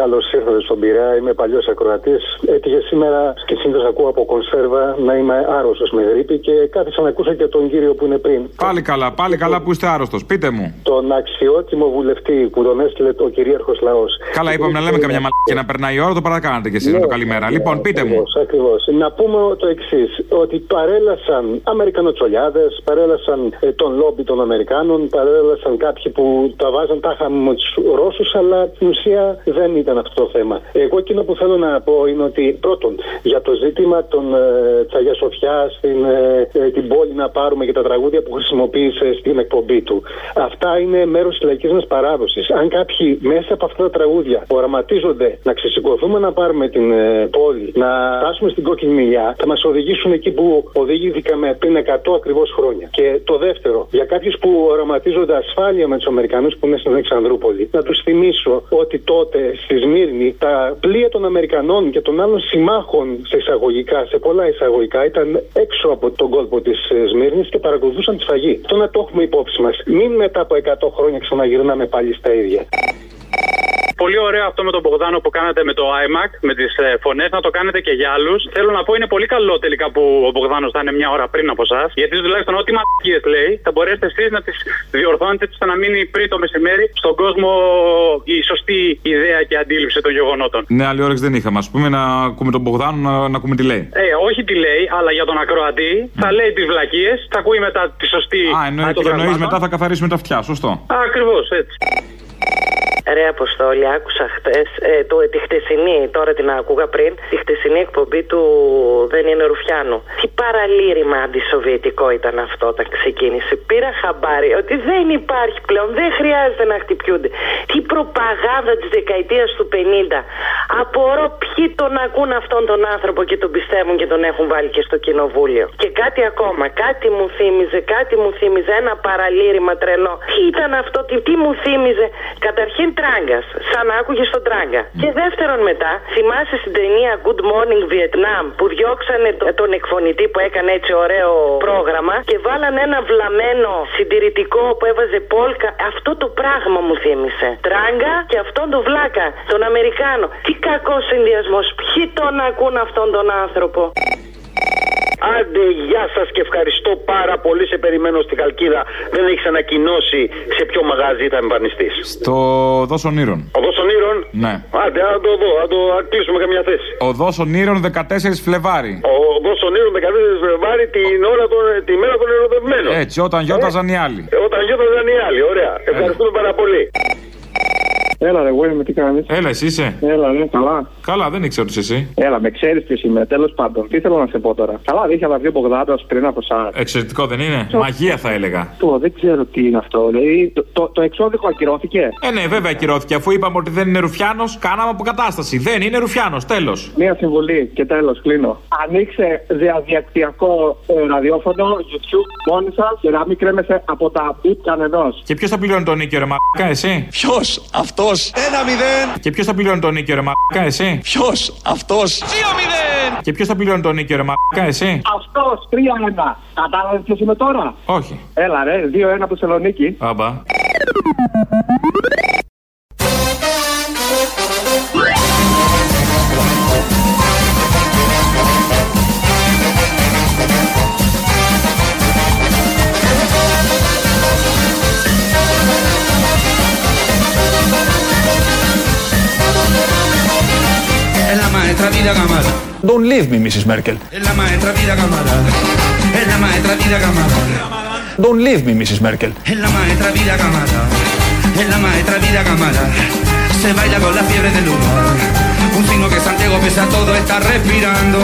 Καλώς ήρθατε στον Πειρά, είμαι παλιός ακροατής. Έτυχε σήμερα και συνήθως ακούω από κονσέρβα να είμαι άρρωστος με γρήπη και κάθισα να ακούσω και τον κύριο που είναι πριν. Πάλι καλά, πάλι καλά που είστε άρρωστος. Πείτε μου. Τον αξιότιμο βουλευτή που τον έστειλε ο κυρίαρχος λαός. Καλά, είπαμε να λέμε καμιά μαλακία και να περνάει η ώρα, το παρακάνατε κι εσείς με το καλημέρα. Ναι, λοιπόν, πείτε μου. Ακριβώς. Να πούμε το εξής, ότι παρέλασαν Αμερικανοτσολιάδες, παρέλασαν ε, τον λόμπι των Αμερικάνων, παρέλασαν κάποιοι που τα βάζαν τάχα με τους Ρώσους, αλλά στην ουσία δεν ήταν αυτό το θέμα. Εγώ εκείνο που θέλω να πω είναι ότι πρώτον, για το ζήτημα των ε, Τσαγιά Σοφιάς στην ε, ε, την πόλη να πάρουμε και τα τραγούδια που χρησιμοποίησε στην εκπομπή του. Αυτά είναι μέρος της λαϊκής μας παράδοσης. Αν κάποιοι μέσα από αυτά τα τραγούδια οραματίζονται να ξεσηκωθούμε να πάρουμε την ε, πόλη, να φτάσουμε στην κόκκινη μιλιά, θα μας οδηγήσουν εκεί που οδηγήθηκαμε πριν 100 ακριβώς χρόνια. Και το δεύτερο, για κάποιους που οραματίζονται ασφάλεια με τους Αμερικανούς που είναι στην Αλεξανδρούπολη, να τους θυμίσω ότι τότε στη Σμύρνη τα πλοία των Αμερικανών και των άλλων συμμάχων σε εισαγωγικά, σε πολλά εισαγωγικά, ήταν έξω από τον κόλπο της ε, Σμύρνης και παρακολουθούσαν τη σφαγή. Το να το έχουμε υπόψη μας. Μην μετά από 100 χρόνια ξαναγυρνάμε πάλι στα ίδια. Πολύ ωραίο αυτό με τον Μπογδάνο που κάνατε με το iMac, με τις ε, φωνές, να το κάνετε και για άλλους. Θέλω να πω είναι πολύ καλό τελικά που ο Μπογδάνος θα είναι μια ώρα πριν από εσάς. Γιατί τουλάχιστον ό,τι μαθηκίε λέει θα μπορέσετε εσείς να τις διορθώνετε ώστε να μείνει πριν το μεσημέρι στον κόσμο η σωστή ιδέα και αντίληψη των γεγονότων. Ναι, άλλη όρεξη δεν είχαμε. Α πούμε να ακούμε τον Μπογδάνο να, να ακούμε τι λέει. Ε, όχι τι λέει, αλλά για τον ακροατή θα λέει τις βλακίες, θα ακούει μετά τη σωστή. Α, εννοεί μετά θα καθαρίσουμε τα αυτιά, σωστό. Ακριβώς έτσι. Ρε Αποστόλη, άκουσα χτες ε, το, τη χτεσινή, τώρα την άκουγα πριν, τη χτεσινή εκπομπή του Δεν είναι Ρουφιάνου. Τι παραλήρημα αντισοβιετικό ήταν αυτό όταν ξεκίνησε. Πήρα χαμπάρι ότι δεν υπάρχει πλέον, δεν χρειάζεται να χτυπιούνται. Τι προπαγάνδα της δεκαετίας του 50. Απορώ ποιοι τον ακούν αυτόν τον άνθρωπο και τον πιστεύουν και τον έχουν βάλει και στο κοινοβούλιο. Και κάτι ακόμα, κάτι μου θύμιζε, κάτι μου θύμιζε, ένα παραλήρημα τρελό. Τι ήταν αυτό, τι, τι μου θύμιζε. Καταρχήν τράγκας. Σαν άκουγες στον τράγκα. Και δεύτερον μετά, θυμάσαι στην ταινία Good Morning Vietnam που διώξανε τον εκφωνητή που έκανε έτσι ωραίο πρόγραμμα και βάλανε ένα βλαμένο συντηρητικό που έβαζε πόλκα. Αυτό το πράγμα μου θύμισε. Τράγκα και αυτόν τον βλάκα, τον Αμερικάνο. Τι κακός συνδυασμός. Ποιοι τον ακούν αυτόν τον άνθρωπο; Άντε, γεια σας και ευχαριστώ πάρα πολύ. Σε περιμένω στη Χαλκίδα. Δεν έχεις ανακοινώσει σε ποιο μαγαζί θα εμφανιστεί. Στο Δόσο Ήρων. Ο Δόσο Ήρων. Ναι. Άντε, να το δω, να το κλείσουμε καμιά θέση. Ο Δόσο Ήρων 14 Φλεβάρι. Ο Δόσο Ήρων 14 Φλεβάρι την ώρα των, τη μέρα των ερωτευμένων. Έτσι, όταν γιώταζαν οι άλλοι. Ε, όταν γιώταζαν οι άλλοι, ωραία. Ευχαριστούμε πάρα πολύ. Έλα, ρε, εγώ είμαι, τι κάνεις; Έλα, εσύ είσαι. Έλα, ναι, καλά. Καλά, δεν ήξερα ότι εσύ. Έλα, με ξέρεις ποιος είμαι, τέλος πάντων. Τι θέλω να σε πω τώρα; Καλά, δεν είχε αλλά δύο Μπογδάντα πριν από εσάς. Εξαιρετικό δεν είναι; Μαγεία θα έλεγα. Το, δεν ξέρω τι είναι αυτό. Δηλαδή, το, το, το εξώδικο ακυρώθηκε; Ε, ναι, βέβαια ακυρώθηκε. Αφού είπαμε ότι δεν είναι Ρουφιάνος, κάναμε αποκατάσταση. Δεν είναι Ρουφιάνος, τέλος. Μία συμβουλή και τέλος, κλείνω. Ανοίξε διαδικτυακό ε, ραδιόφωνο, YouTube μόνοι σας και να μην κρέμεσαι από τα μπιτ κανενός. Και ποιος θα πληρώνει τον νίκιο, ρε Μακα, εσύ; Ποιος; Αυτό. Ένα μηδέν. Και ποιος θα πληρώνει τον νίκιο, ρε Μακα, εσύ; Ποιος; Αυτός. Δύο μηδέν. Και ποιος θα πληρώνει τον νίκιο, ρε Μακα, εσύ; Αυτός, 3-1. Κατάλαβες ποιος είμαι τώρα; Όχι. Έλα, ρε, 2-1 από Θεσσαλονίκη. Αμπά. Es la maestra vida Gamara. Don't leave me, Mrs. Merkel. Es la maestra vida Gamara. Es la maestra vida Gamara. Don't leave me, Mrs. Merkel. Es la maestra vida Gamara. Es la maestra vida Gamara. Se baila con la fiebre del lugar. Un signo que Santiago pese a todo está respirando.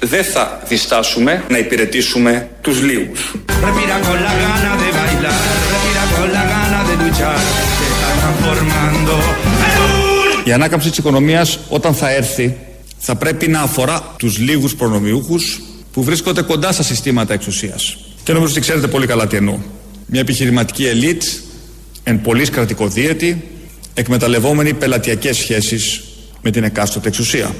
Δεν θα διστάσουμε να υπηρετήσουμε τους λίγους. Respira con la gana de bailar. Respira con la gana de luchar. Se está transformando. Η ανάκαμψη της οικονομίας όταν θα έρθει θα πρέπει να αφορά τους λίγους προνομιούχους που βρίσκονται κοντά στα συστήματα εξουσίας. Και νομίζω ότι ξέρετε πολύ καλά τι εννοώ. Μια επιχειρηματική ελίτ εν πολλής κρατικοδίαιτη εκμεταλλευόμενη πελατειακές σχέσεις με την εκάστοτε εξουσία.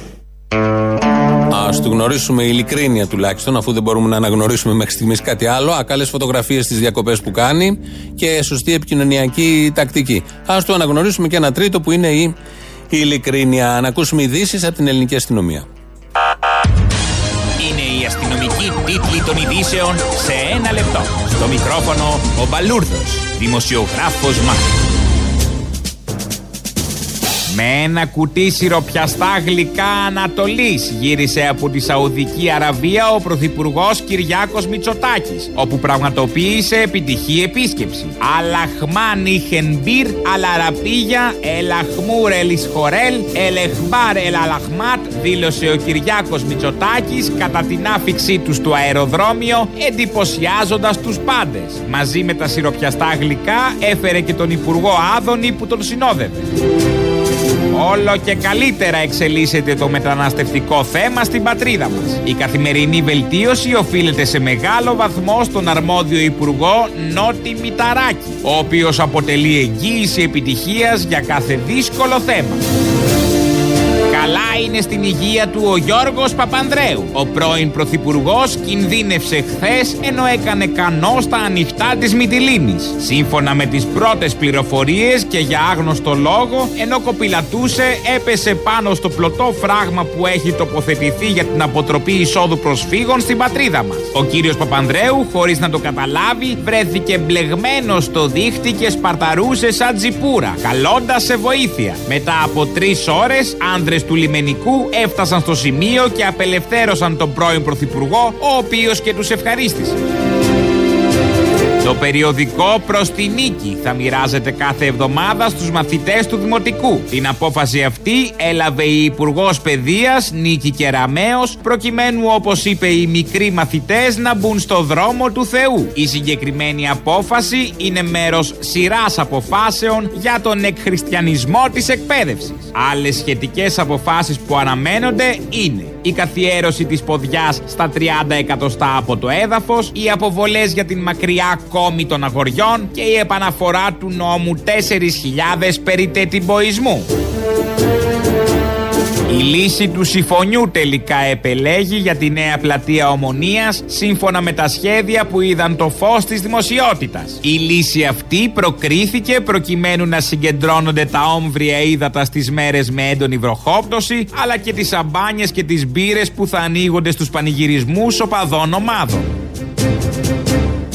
Α του γνωρίσουμε ειλικρίνεια τουλάχιστον, αφού δεν μπορούμε να αναγνωρίσουμε μέχρι στιγμής κάτι άλλο. Ακάλε φωτογραφίες στις διακοπές που κάνει και σωστή επικοινωνιακή τακτική. Α του αναγνωρίσουμε και ένα τρίτο που είναι η ειλικρίνεια. Να ακούσουμε ειδήσεις από την ελληνική αστυνομία. Είναι η αστυνομική τίτλη των ειδήσεων σε ένα λεπτό. Στο μικρόφωνο ο Μπαλούρδος, δημοσιογράφος Μάρκος. Με ένα κουτί σιροπιαστά γλυκά Ανατολής γύρισε από τη Σαουδική Αραβία ο Πρωθυπουργός Κυριάκος Μητσοτάκης, όπου πραγματοποίησε επιτυχή επίσκεψη. Αλαχμάν είχενμπύρ, αλαραπίγια, ελαχμούρ ελισχορέλ, ελεχμπάρ ελαλαχμάτ, δήλωσε ο Κυριάκος Μητσοτάκης κατά την άφηξή τους στο αεροδρόμιο, εντυπωσιάζοντας τους πάντες. Μαζί με τα σιροπιαστά γλυκά έφερε και τον Υπουργό Άδωνη που τον συνόδευε. Όλο και καλύτερα εξελίσσεται το μεταναστευτικό θέμα στην πατρίδα μας. Η καθημερινή βελτίωση οφείλεται σε μεγάλο βαθμό στον αρμόδιο Υπουργό Νότι Μηταράκη, ο οποίος αποτελεί εγγύηση επιτυχίας για κάθε δύσκολο θέμα. Καλά είναι στην υγεία του ο Γιώργος Παπανδρέου. Ο πρώην Πρωθυπουργός κινδύνευσε χθες ενώ έκανε κανό στα ανοιχτά της Μυτιλίνης. Σύμφωνα με τις πρώτες πληροφορίες και για άγνωστο λόγο, ενώ κοπηλατούσε έπεσε πάνω στο πλωτό φράγμα που έχει τοποθετηθεί για την αποτροπή εισόδου προσφύγων στην πατρίδα μας. Ο κύριος Παπανδρέου, χωρίς να το καταλάβει, βρέθηκε μπλεγμένος στο δίχτυ και σπαρταρούσε σαν τζιπούρα, καλώντας σε βοήθεια. Μετά από τρεις ώρες, άνδρες του λιμενικού έφτασαν στο σημείο και απελευθέρωσαν τον πρώην Πρωθυπουργό, ο οποίος και τους ευχαρίστησε. Το περιοδικό προς τη νίκη θα μοιράζεται κάθε εβδομάδα στους μαθητές του Δημοτικού. Την απόφαση αυτή έλαβε η Υπουργός Παιδείας Νίκη Κεραμέως προκειμένου όπως είπε οι μικροί μαθητές να μπουν στο δρόμο του Θεού. Η συγκεκριμένη απόφαση είναι μέρος σειράς αποφάσεων για τον εκχριστιανισμό της εκπαίδευσης. Άλλες σχετικές αποφάσεις που αναμένονται είναι η καθιέρωση της ποδιάς στα 30 εκατοστά από το έδαφος, οι αποβολές για την μακριά κόμη των αγοριών και η επαναφορά του νόμου 4.000 περί τετυμποϊσμού. Η λύση του συμφωνιού τελικά επελέγει για τη νέα πλατεία Ομονίας σύμφωνα με τα σχέδια που είδαν το φως της δημοσιότητας. Η λύση αυτή προκρίθηκε προκειμένου να συγκεντρώνονται τα όμβρια ύδατα στις μέρες με έντονη βροχόπτωση αλλά και τις αμπάνιες και τις μπύρες που θα ανοίγονται στους πανηγυρισμούς οπαδών ομάδων.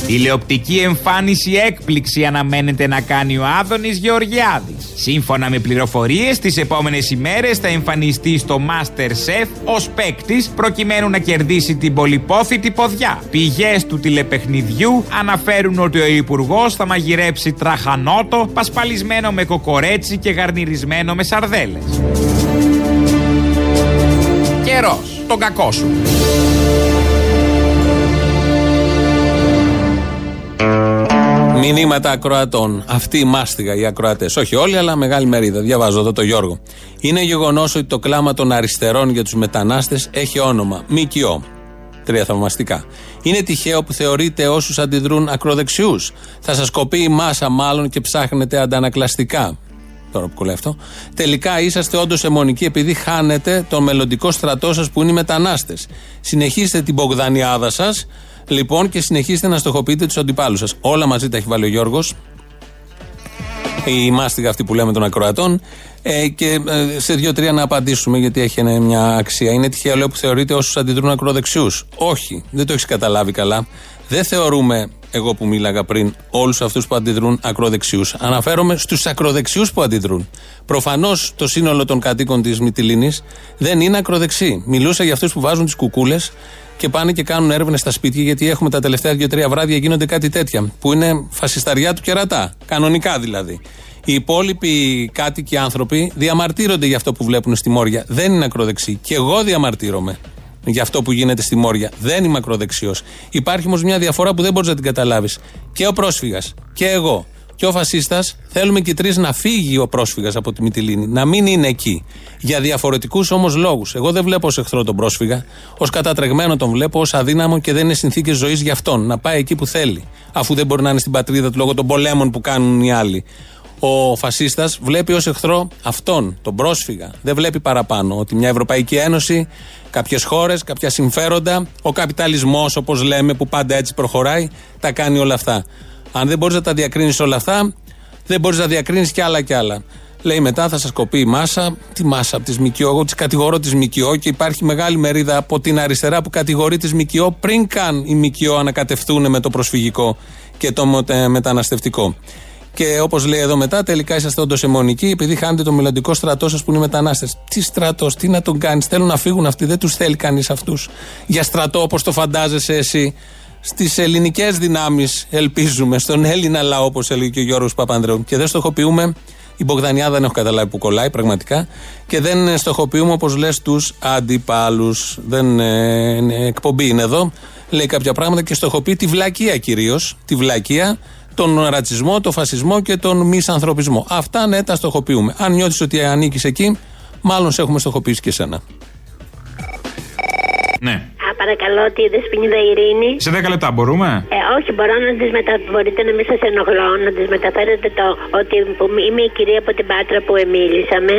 Τηλεοπτική εμφάνιση έκπληξη αναμένεται να κάνει ο Άδωνης Γεωργιάδης. Σύμφωνα με πληροφορίες, τις επόμενες ημέρες θα εμφανιστεί στο Master Chef ως παίκτης προκειμένου να κερδίσει την πολυπόθητη ποδιά. Πηγές του τηλεπαιχνιδιού αναφέρουν ότι ο Υπουργός θα μαγειρέψει τραχανότο, πασπαλισμένο με κοκορέτσι και γαρνιρισμένο με σαρδέλες. Καιρός, τον κακό σου. Μηνύματα ακροατών. Αυτή η μάστιγα οι ακροατές. Όχι όλοι, αλλά μεγάλη μερίδα. Διαβάζω εδώ το Γιώργο. Είναι γεγονός ότι το κλάμα των αριστερών για τους μετανάστες έχει όνομα. ΜΚΟ. Τρία θαυμαστικά. Είναι τυχαίο που θεωρείτε όσους αντιδρούν ακροδεξιούς. Θα σας κοπεί η μάσα μάλλον και ψάχνετε αντανακλαστικά. Τώρα που κολλάει αυτό. Τελικά είσαστε όντως αιμονικοί επειδή χάνετε τον μελλοντικό στρατό σας που είναι οι μετανάστες. Συνεχίστε την Μπογδανιάδα σας Λοιπόν, και συνεχίστε να στοχοποιείτε τους αντιπάλους σας. Όλα μαζί τα έχει βάλει ο Γιώργος. Η μάστιγα αυτή που λέμε των ακροατών. Ε, και ε, σε δύο-τρία να απαντήσουμε, γιατί έχει μια αξία. Είναι τυχαίο λέω που θεωρείτε όσους αντιδρούν ακροδεξιούς. Όχι, δεν το έχεις καταλάβει καλά. Δεν θεωρούμε, εγώ που μίλαγα πριν, όλους αυτούς που αντιδρούν ακροδεξιούς. Αναφέρομαι στους ακροδεξιούς που αντιδρούν. Προφανώς το σύνολο των κατοίκων της Μυτιλίνης δεν είναι ακροδεξί. Μιλούσα για αυτούς που βάζουν τις κουκούλες και πάνε και κάνουν έρευνες στα σπίτια, γιατί έχουμε τα τελευταία δύο-τρία βράδια γίνονται κάτι τέτοια. Που είναι φασισταριά του κερατά. Κανονικά δηλαδή. Οι υπόλοιποι κάτοικοι άνθρωποι διαμαρτύρονται για αυτό που βλέπουν στη Μόρια. Δεν είναι ακροδεξί. Και εγώ διαμαρτύρομαι για αυτό που γίνεται στη Μόρια. Δεν είμαι ακροδεξιός. Υπάρχει όμως μια διαφορά που δεν μπορείς να την καταλάβεις. Και ο πρόσφυγας και εγώ και ο φασίστας θέλουμε και τρεις να φύγει ο πρόσφυγας από τη Μυτιλίνη, να μην είναι εκεί. Για διαφορετικούς όμως λόγους. Εγώ δεν βλέπω ως εχθρό τον πρόσφυγα. Ω κατατρεγμένο τον βλέπω, ως αδύναμο και δεν είναι συνθήκες ζωής για αυτόν. Να πάει εκεί που θέλει. Αφού δεν μπορεί να είναι στην πατρίδα του λόγω των πολέμων που κάνουν οι άλλοι. Ο φασίστας βλέπει ως εχθρό αυτόν, τον πρόσφυγα. Δεν βλέπει παραπάνω. Ότι μια Ευρωπαϊκή Ένωση, κάποιες χώρες, κάποια συμφέροντα, ο καπιταλισμός, όπως λέμε, που πάντα έτσι προχωράει, τα κάνει όλα αυτά. Αν δεν μπορείς να τα διακρίνεις όλα αυτά, δεν μπορείς να διακρίνεις κι άλλα κι άλλα. Λέει μετά θα σας κοπεί η μάσα. Τι μάσα από τη ΜΚΟ, εγώ τη κατηγορώ τη ΜΚΟ και υπάρχει μεγάλη μερίδα από την αριστερά που κατηγορεί τη ΜΚΟ πριν καν οι ΜΚΟ ανακατευτούν με το προσφυγικό και το μεταναστευτικό. Και όπως λέει εδώ μετά, τελικά είσαστε όντως αιμονικοί επειδή χάνετε το μελλοντικό στρατό σας που είναι οι μετανάστες. Τι στρατός, τι να τον κάνεις, θέλουν να φύγουν αυτοί, δεν τους θέλει κανείς αυτούς. Για στρατό όπως το φαντάζεσαι εσύ στις ελληνικές δυνάμεις, ελπίζουμε, στον Έλληνα λαό, όπως έλεγε και ο Γιώργος Παπανδρέου. Και δεν στοχοποιούμε, η Μπογδανιά δεν έχω καταλάβει που κολλάει πραγματικά, και δεν στοχοποιούμε, όπως λες, τους αντιπάλους. Δεν ε, εκπομπή είναι εδώ. Λέει κάποια πράγματα και στοχοποιεί τη βλακεία κυρίως. Τη βλακεία, τον ρατσισμό, τον φασισμό και τον μη ανθρωπισμό. Αυτά ναι, τα στοχοποιούμε. Αν νιώθεις ότι ανήκεις εκεί, μάλλον σε έχουμε στοχοποιήσει και εσένα. Ναι παρακαλώ τη Δεσποινίδα Ειρήνη. Σε 10 λεπτά μπορούμε; Ε, όχι, μπορώ να τις μετα... Μπορείτε να μην σας ενοχλώ, να τις μεταφέρετε το ότι είμαι η κυρία από την Πάτρα που εμίλησαμε.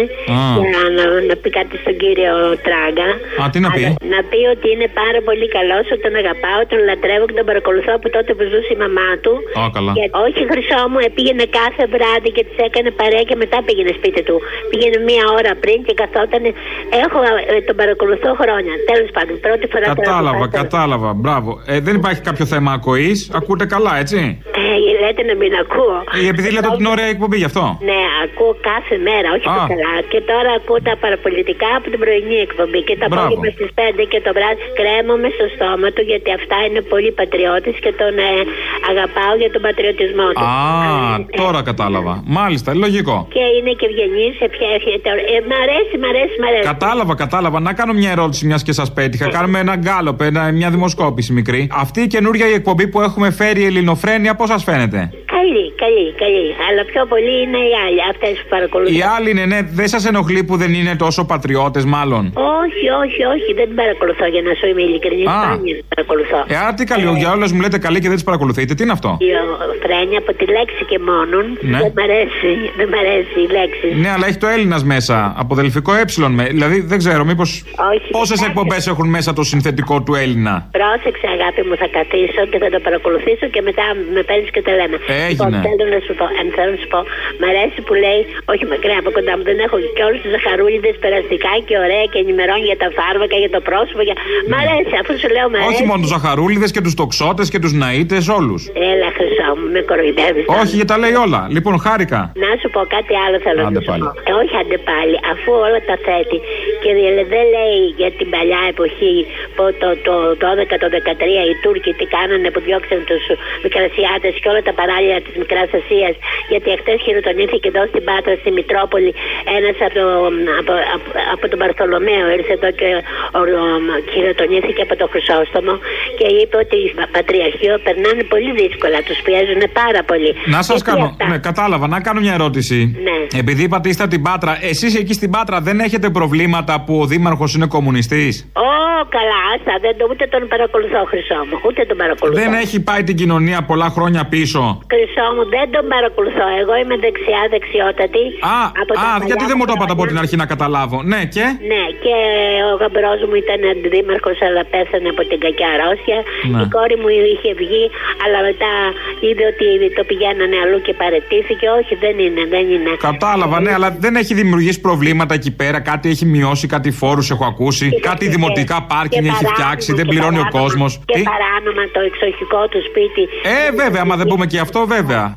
Για να, να πει κάτι στον κύριο Τράγκα. Α, τι να πει; να πει ότι είναι πάρα πολύ καλός, ότι τον αγαπάω, τον λατρεύω και τον παρακολουθώ από τότε που ζούσε η μαμά του. Α, καλά. Και, όχι, χρυσό μου, πήγαινε κάθε βράδυ και τη έκανε παρέα και μετά πήγαινε σπίτι του. Πήγαινε μία ώρα πριν και καθόταν. Έχω, ε, τον παρακολουθώ χρόνια. Τέλος πάντων, πρώτη φορά Κατάλαβα, κατάλαβα. Μπράβο. Ε, δεν υπάρχει κάποιο θέμα ακοής. Ακούτε καλά, έτσι; Ε, λέτε να μην ακούω. Ε, επειδή λέτε ότι είναι ωραία εκπομπή γι' αυτό. Ναι, ακούω κάθε μέρα, όχι το καλά. Και τώρα ακούω τα παραπολιτικά από την πρωινή εκπομπή. Και τα απόγευμα στις 5 και το βράδυ κρέμομαι στο στόμα του γιατί αυτά είναι πολύ πατριώτη και τον ε, αγαπάω για τον πατριωτισμό του. Α, ε, τώρα κατάλαβα. Μάλιστα, λογικό. Και είναι και ευγενής, ευχαριστώ. Ε, μ' αρέσει, μ' αρέσει, μ' αρέσει. Κατάλαβα, κατάλαβα. Να κάνω μια ερώτηση μιας και σας πέτυχα. Κάνουμε ένα γκάλο μια δημοσκόπηση μικρή. Αυτή η καινούργια η εκπομπή που έχουμε φέρει Ελληνοφρένια, πώς σας φαίνεται; Καλή, καλή, καλή. Αλλά πιο πολύ είναι οι άλλοι, αυτές που παρακολουθούν. Οι άλλοι είναι, ναι, δεν σας ενοχλεί που δεν είναι τόσο πατριώτες, μάλλον; Όχι, όχι, όχι, δεν την παρακολουθώ για να σου είμαι ειλικρινής. Σπάνια την παρακολουθώ. Ε, άρα τι καλή, ε, για όλε μου λέτε καλή και δεν τις παρακολουθείτε, τι είναι αυτό; Η φρένια από τη λέξη και μόνον. Ναι. Δεν μ' αρέσει, δεν μ' αρέσει η λέξη. Ναι, αλλά έχει το Έλληνας μέσα. Από δελφικό ε. Δηλαδή δεν ξέρω, μήπως. Πόσες εκπομπές έχουν μέσα το συνθετικό του Έλληνα; Πρόσεξε, αγάπη μου, θα καθίσω και θα το παρακολουθήσω και μετά με παίρνεις και τα λέμε. Έγινε. Λοιπόν, θέλω να σου πω, αν θέλω να σου πω, μ' αρέσει που λέει, όχι μακριά από κοντά μου, δεν έχω και όλους τους ζαχαρούλιδες περαστικά και ωραία και ενημερώνει για τα φάρμακα, για το πρόσωπο. Για... Μ' αρέσει, αφού σου λέω, μ' αρέσει. Όχι μόνο τους ζαχαρούλιδες και τους τοξότες και τους ναΐτες, όλους. Έλα, χρυσό μου, με κοροϊδεύεις. Όχι, για τα λέει όλα. Λοιπόν, χάρηκα. Να σου πω κάτι άλλο θέλω να σου πω. Ε, όχι άντε πάλι, αφού όλα τα θέτει και δεν λέει για την παλιά εποχή που το, το, το 12, το 13 οι Τούρκοι τι κάνανε που διώξαν τους Μικρασιάτες και όλα τα παράλια τη Μικρά Ασία. Γιατί εχθές χειροτονήθηκε εδώ στην Πάτρα, στη Μητρόπολη, ένας από, από, από, από, τον Παρθολομαίο. Ήρθε εδώ και ο, χειροτονήθηκε από το Χρυσόστομο και είπε ότι οι Πατριαρχείο περνάνε πολύ δύσκολα. Τους πιέζουν πάρα πολύ. Να σας κάνω. Ναι, κατάλαβα. Να κάνω μια ερώτηση. Ναι. Επειδή είπατε είστε την Πάτρα, εσείς εκεί στην Πάτρα δεν έχετε προβλήματα που ο Δήμαρχος είναι κομμουνιστής; Ω, καλά, άστα, δεν το, ούτε τον παρακολουθώ, Χρυσό μου. Ούτε τον παρακολουθώ. Δεν έχει πάει την κοινωνία πολλά χρόνια πίσω; Χρυσό μου, δεν τον παρακολουθώ. Εγώ είμαι δεξιά, δεξιότατη. Α, από α γιατί δεν μου το είπατε από την αρχή να καταλάβω. Ναι, και; Ναι, και ο γαμπρός μου ήταν αντιδήμαρχος, αλλά πέθανε από την κακιά αρρώστια. Ναι. Η κόρη μου είχε βγει, αλλά μετά είδε ότι το πηγαίνανε αλλού και παρετήθηκε. Όχι, δεν είναι, δεν είναι. Κατάλαβα, ναι, αλλά δεν έχει δημιουργήσει προβλήματα εκεί πέρα. Κάτι έχει μειώσει, κάτι φόρους έχω ακούσει. Και κάτι και δημοτικά πάρκινγκ έχει φτιάξει, δεν πληρώνει ο κόσμος. Και παράνομα το εξοχικό του σπίτι. Ε, βέβαια, άμα δεν πούμε και αυτό, βέβαια.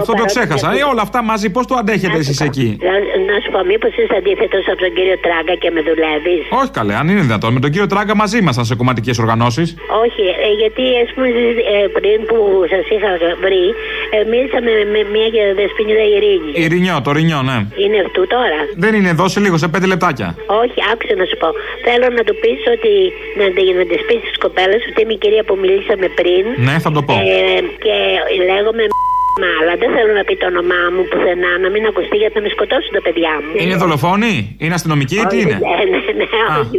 Αυτό το ξέχασα. Ε, όλα αυτά μαζί, πώς το αντέχετε εσείς εκεί; Να σου πω, μήπως είσαι αντίθετος από τον κύριο Τράγκα και με δουλεύεις; Όχι καλέ, αν είναι δυνατόν. Με τον κύριο Τράγκα μαζί ήμασταν σε κομματικές οργανώσεις. Όχι, ε, γιατί ας πούμε ε, πριν που σας είχα βρει, ε, μίλησαμε με μια δεσποινίδα Ειρήνης. Ειρηνιό, το Ρινιό, ναι. Είναι αυτού τώρα. Δεν είναι εδώ, σε λίγο, σε πέντε λεπτάκια. Όχι, άκουσα να σου πω. Θέλω να του πεις ότι. Να, να της πεις στις κοπέλες ότι είμαι η κυρία που μιλήσαμε πριν. Ναι, θα το πω. Ε, και λέγομαι αλλά δεν θέλω να πει το όνομά μου πουθενά, να μην ακουστεί γιατί να με σκοτώσουν τα παιδιά μου. Είναι δολοφόνοι, είναι αστυνομικοί ή τι είναι; (laughs) Ναι, ναι, ναι, όχι.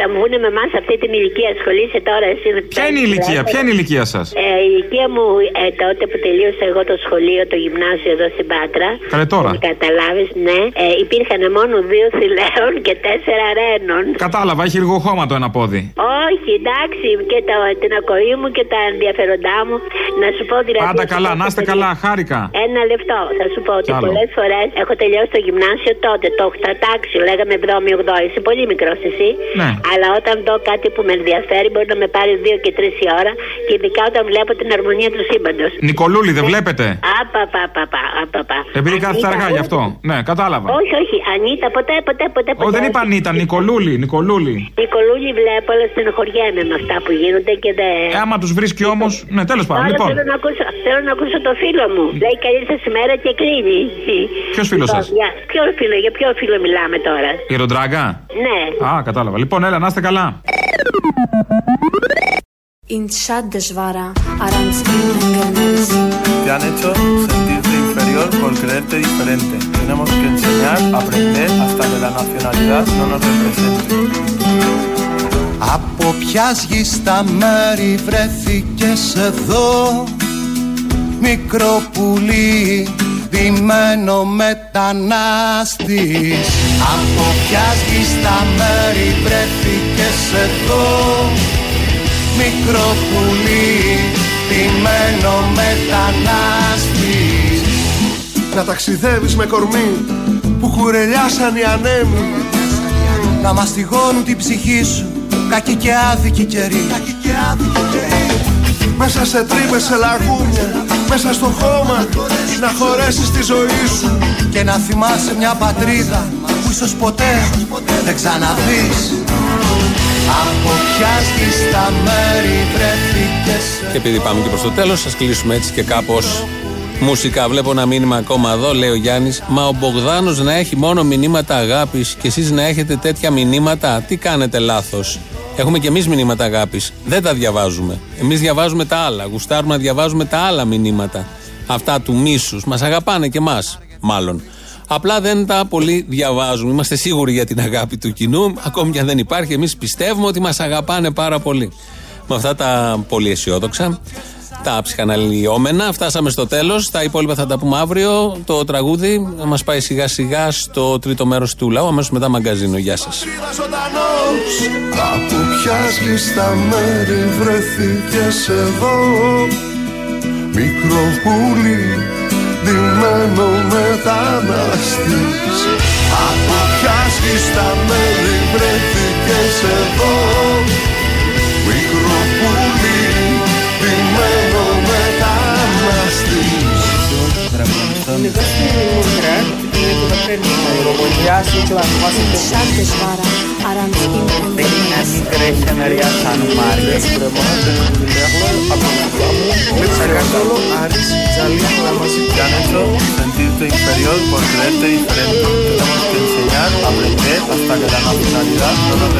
Θα μου βγουν με εμάς αυτή την ηλικία, ασχολείσαι τώρα εσύ με Ποια είναι η ηλικία, ποια είναι η ηλικία σας; Ε, η ηλικία μου ε, τότε που τελείωσα εγώ το σχολείο, το γυμνάσιο εδώ στην Πάτρα. Καλέ τώρα. Καταλάβεις, ναι. Ε, υπήρχαν μόνο δύο θηλαίων και τέσσερα ρένων. Κατάλαβα, έχει λίγο χώμα το ένα πόδι. Όχι, εντάξει, και το, την ακοή μου και τα ενδιαφέροντά μου. Να σου πω δηλαδή. Πάντα καλά, να είστε καλά, χάρηκα. Ένα λεπτό. Θα σου πω ότι πολλές φορές έχω τελειώσει το γυμνάσιο τότε, το 8 τάξη, λέγαμε 7η, 8η. Είσαι πολύ μικρός εσύ. Ναι. Αλλά όταν δω κάτι που με ενδιαφέρει, μπορεί να με πάρει 2 και 3 η ώρα και ειδικά όταν βλέπω την αρμονία του σύμπαντος. Νικολούλη, δεν βλέπετε; Απαπαπαπαπαπα. Επειδή κάθεται αργά γι' αυτό. Ναι, κατάλαβα. Όχι, όχι. Ανίτα, ποτέ, ποτέ, ποτέ. ποτέ. Όχι, δεν είπα Ανίτα, Νικολούλη, Νικολούλη. Νικολούλη βλέπω, αλλά στενοχωριέμαι με αυτά που γίνονται και δεν. Ε, άμα τους βρίσκει όμω. Ναι, τέλος πάντων. Λοιπόν. Θέλω να, ακούσω, θέλω να ακούσω το φίλο μου. Λέει καλή σας ημέρα και κλείνει. Ποιος φίλος σας; Ποιο φίλο, για ποιο φίλο μιλάμε τώρα; Για τον Τράγκα. Ναι. Α, κατάλαβα. Λοιπόν, έλα, να είστε καλά. Inchadeshvara, Aranzin Engelmes. Te han hecho sentirte inferior por creerte diferente. Tenemos que enseñar, aprender hasta que la nacionalidad no nos represente. Από ποια γης στα μέρη βρέθηκες εδώ; Μικρό πουλί ντυμένο μετανάστης. Από ποια γη στα μέρη βρέθηκες εδώ. Μικρό πουλί ντυμένο μετανάστης. Να ταξιδεύεις με κορμί που κουρελιάσαν οι ανέμοι. Να μαστιγώνουν την ψυχή σου κακή και άδικη καιρή Μέσα σε τρύπες, σε λαγούμια μέσα στο χώμα να χωρέσεις τη ζωή σου και να θυμάσαι μια πατρίδα που ίσως ποτέ δεν ξαναδείς από ποια στα μέρη βρέθηκες Και επειδή πάμε και προς το τέλος σας κλείσουμε έτσι και κάπως Μουσικά, βλέπω ένα μήνυμα ακόμα εδώ, λέει ο Γιάννης. Μα ο Μπογδάνος να έχει μόνο μηνύματα αγάπης και εσείς να έχετε τέτοια μηνύματα, τι κάνετε λάθος. Έχουμε και εμείς μηνύματα αγάπης. Δεν τα διαβάζουμε. Εμείς διαβάζουμε τα άλλα. Γουστάρουμε να διαβάζουμε τα άλλα μηνύματα. αυτά του μίσους. Μας αγαπάνε και εμάς, μάλλον. Απλά δεν τα πολύ διαβάζουμε. Είμαστε σίγουροι για την αγάπη του κοινού. Ακόμη και αν δεν υπάρχει, εμείς πιστεύουμε ότι μας αγαπάνε πάρα πολύ. Με αυτά τα πολύ αισιόδοξα, τα ψυχαναλυόμενα, φτάσαμε στο τέλος. Τα υπόλοιπα θα τα πούμε αύριο. Το τραγούδι μας πάει σιγά σιγά στο τρίτο μέρος του λαού. Αμέσως μετά μαγκαζίνο. Γεια σας. Από ποια στα μέρη βρεθήκες εδώ Μικρό πουλί ντυμένο μεταναστής Από ποια στα μέρη βρεθήκες εδώ Μικρό πουλί sentirte inferior por creerte diferente. Tenemos que enseñar, aprender hasta que la nacionalidad no nos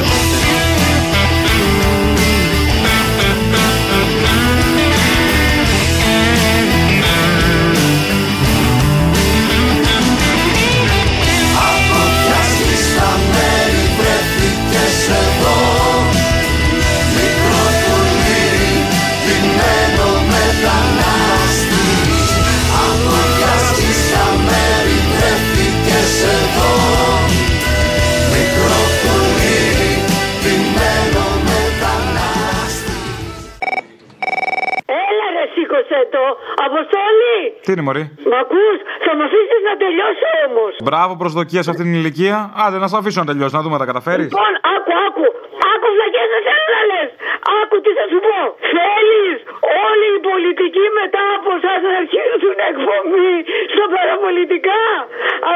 Τι είναι, Μωρή. Μ' ακούς; Θα με αφήσεις να τελειώσω όμως. Μπράβο, προσδοκία σε αυτήν την ηλικία. Άντε, να σε αφήσω να τελειώσει, να δούμε τα καταφέρεις. Λοιπόν, άκου, άκου. Άκου βλακές δεν θέλω να λες. Άκου τι θα σου πω. Θέλεις όλοι οι πολιτικοί μετά από εσάς να αρχίσουν εκπομπή στα παραπολιτικά.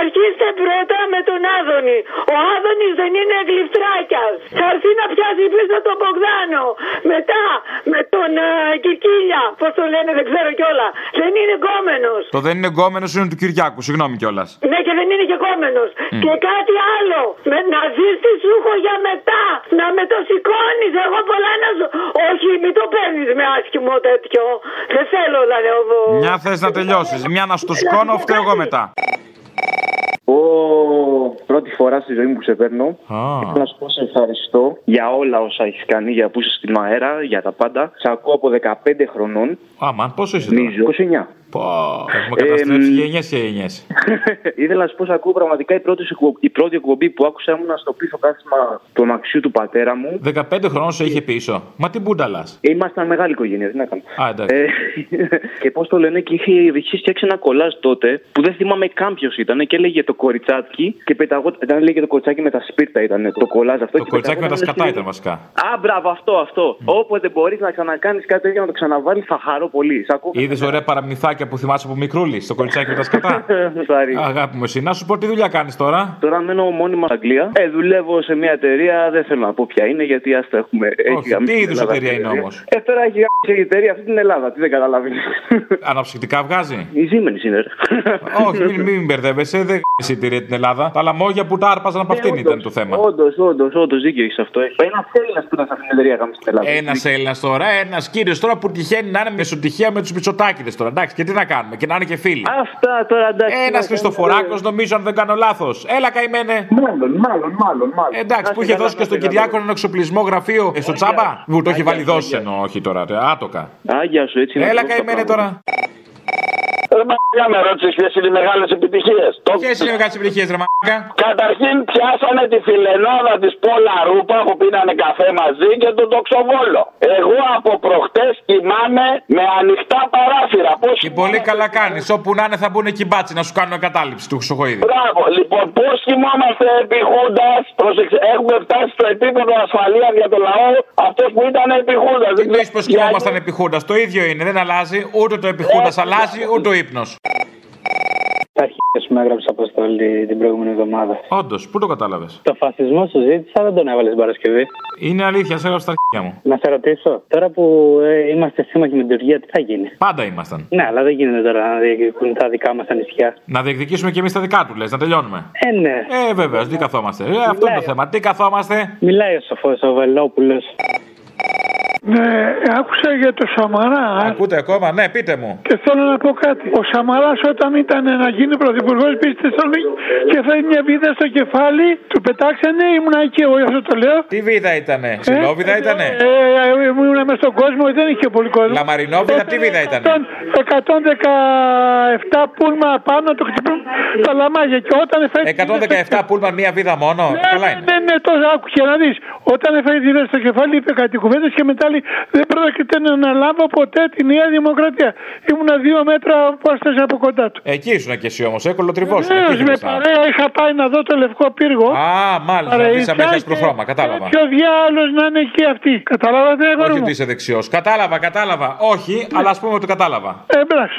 Αρχίστε πρώτα με τον Άδωνη. Ο Άδωνης δεν είναι γλυφτράκιας. Θα έρθει να πιάσει πίσω τον Μπογδάνο. Μετά με τον ε, Κικίλια. Πώς το λένε δεν ξέρω κιόλα. Δεν είναι κόμενος. Το δεν είναι γκόμενος είναι του Κυριάκου, συγγνώμη κιόλας. Ναι, και δεν είναι και κόμενο. Και κάτι άλλο. Με να ζεις στη σούχο για μετά. Να με το σηκώνεις. Εγώ πολλά να σου. Όχι, μην το παίρνεις με άσχημο τέτοιο. Δεν θέλω να λέω. Μια θες να τελειώσεις, μια να σου το σηκώνω, φταίω εγώ μετά. Ω, πρώτη φορά στη ζωή μου που σε παίρνω. Θέλω να σου πω σε ευχαριστώ για όλα όσα έχεις κάνει, για που είσαι στην αέρα, για τα πάντα. Σε ακούω από 15 χρονών. Αμάν, πόσο είσαι τώρα; Νομίζω 29. Πω, έχουμε καταστρέψει γενιέ και γενιέ. (laughs) Ήθελα να σου πω, σε ακούω πραγματικά η πρώτη, εκπο- η πρώτη εκπομπή που άκουσα ήμουν στο πίσω κάθισμα του αμαξιού του πατέρα μου. 15 χρόνων σε είχε πίσω. Μα τι μπουνταλάς. Ήμασταν μεγάλη οικογένεια, τι να κάνω. Α, εντάξει. Ε, (laughs) και πώς το λένε, και είχε, είχε φτιάξει ένα κολλάζ τότε που δεν θυμάμαι καν ποιο ήταν και έλεγε το κοριτσάκι και πεταγόταν. Ήταν λέγε το κοριτσάκι με τα σπίρτα ήταν το κολλάζ αυτό. Το κοριτσάκι με τα σκατά ήταν βασικά. Α, μπράβο, αυτό, αυτό. Όποτε μπορείς να ξανακάνεις κάτι τέτοιο να το ξαναβάλεις, θα χαρώ πολύ. Σ' ακούω. Είδες ωραία παραμυθάκια που θυμάσαι από μικρούλης στο κοριτσάκι με τα σκατά. (laughs) Sorry. Αγάπη μου, εσύ να σου πω τι δουλειά κάνεις τώρα; Τώρα μένω μόνιμα στην Αγγλία. Ε, δουλεύω σε μια εταιρεία, δεν θέλω να πω ποια είναι, γιατί άστα έχουμε. Όχι, γαμίσει τι την είδους Ελλάδα εταιρεία αυτή είναι η όμως; Ε, τώρα έχει γάμισει η εταιρεία αυτή την Ελλάδα, τι δεν καταλαβαίνεις. (laughs) Αναψυκτικά βγάζει; Η Siemens είναι. ρε. Όχι, μην, μην μπερδεύεσαι, δεν γάμισε η εταιρεία την Ελλάδα. Τα λαμόγια που τα άρπαζαν από αυτήν ήταν το θέμα. Όντως, όντως, όντως, δίκιο έχεις αυτό. Ένας Έλληνας που ήταν σε αυτήν την εταιρεία γάμισε στην Ελλάδα. Ένας Έλληνας τώρα, ένας κύριος τώρα που τυχαίνει να είναι μεσοτυχία με τους μισοτάκιδε τώρα. Εντάξει, και τι να κάνουμε, και να είναι και φίλοι. Αυτά τώρα εντάξει. Ένας Χριστοφοράκος, νομίζω, αν δεν κάνω λάθος. Έλα, καημένε. Μάλλον, μάλλον, μάλλον. μάλλον. Εντάξει, που είχε δώσει και στον Κυριάκο ένα εξοπλισμό γραφείο ε, στο τσάμπα. Που το έχει βάλει δώσει εννοώ, όχι τώρα, ρε, άτοκα. Άγια σου, έτσι. Έλα, καημένε τώρα. Ρε μαγιά με ρώτησες ποιες είναι οι μεγάλες επιτυχίες. Ποιες είναι οι μεγάλες επιτυχίες, ρε μαγιά. Καταρχήν πιάσανε τη φιλενάδα της Πόλα Ρούπα που πίνανε καφέ μαζί και τον τοξοβόλο. Εγώ από προχτές κοιμάμαι με ανοιχτά παράθυρα. Πώς Και πολύ καλά κάνεις. Όπου να είναι θα μπουν εκεί μπάτσι να σου κάνουν κατάληψη του Χρυσοχοίδη. Μπράβο, λοιπόν, πώς κοιμόμαστε επί Χούντα, έχουμε φτάσει στο επίπεδο ασφαλείας για το λαό αυτός που ήταν επί Χούντα. Τι νοεί πω κοιμόμασταν επιχούντας. Το ίδιο είναι, δεν αλλάζει. Ούτε το επιχούντας αλλάζει, ούτε ο ύπνο. Τα αρχαία σου με έγραψε αποστολή την προηγούμενη εβδομάδα. Όντως, πού το κατάλαβες; Το φασισμό σου ζήτησα, δεν τον έβαλες την Παρασκευή. Είναι αλήθεια, σε έγραψε τα αρχαία μου. Να σε ρωτήσω, τώρα που ε, είμαστε σύμμαχοι με την Τουρκία, τι θα γίνει; Πάντα ήμασταν. Ναι, αλλά δεν γίνεται τώρα να διεκδικούν τα δικά μας τα νησιά. Να διεκδικήσουμε και εμείς τα δικά του, λες, να τελειώνουμε. Ε, ναι. Ε, βέβαια, τι καθόμαστε. Ε, αυτό είναι το θέμα. Τι καθόμαστε; Μιλάει ο σοφό ο Βελόπουλος. Ναι, άκουσα για το Σαμαρά. Ακούτε ακόμα, ναι, πείτε μου. Και θέλω να πω κάτι. Ο Σαμαράς όταν ήταν να γίνει πρωθυπουργός πήγε στη Θεσσαλονίκης και φέρει μια βίδα στο κεφάλι, του πετάξανε, ήμουν εκεί εγώ γι' αυτό το λέω. Τι βίδα ήτανε, Ξυλόβιδα ήτανε; Ε, ε, ήμουν μέσα στον κόσμο, δεν είχε πολύ κόσμο. Λαμαρινόβιδα, τι βίδα ήτανε; 117 πούλμα πάνω το χτυπούν τα λαμάγια και όταν έφερε. 117 πούλμα μία βίδα μόνο; Καλά είναι. Ναι, ναι, τόσο άκουγε να δεις. Όταν έφερε τη βίδα στο κεφάλι είπε κάτι κουβέντες και μετά λέει δεν πρόκειται να αναλάβω ποτέ τη Νέα Δημοκρατία. Ήμουν δύο μέτρα απόσταση από κοντά του. Εκεί ήσουν και εσύ όμως, έκολο τριβός. Βεβαίως, με παρέα είχα πάει να δω το λευκό πύργο. Α, μάλιστα, να δεις αμέσω χρώμα, κατάλαβα. Ποιο διάλογος να είναι εκεί αυτή. Καταλάβατε, εγώ. Όχι ότι είσαι δεξιός. Κατάλαβα, κατάλαβα. Όχι, αλλά ας πούμε ότι κατάλαβα. Ε, μπράβο.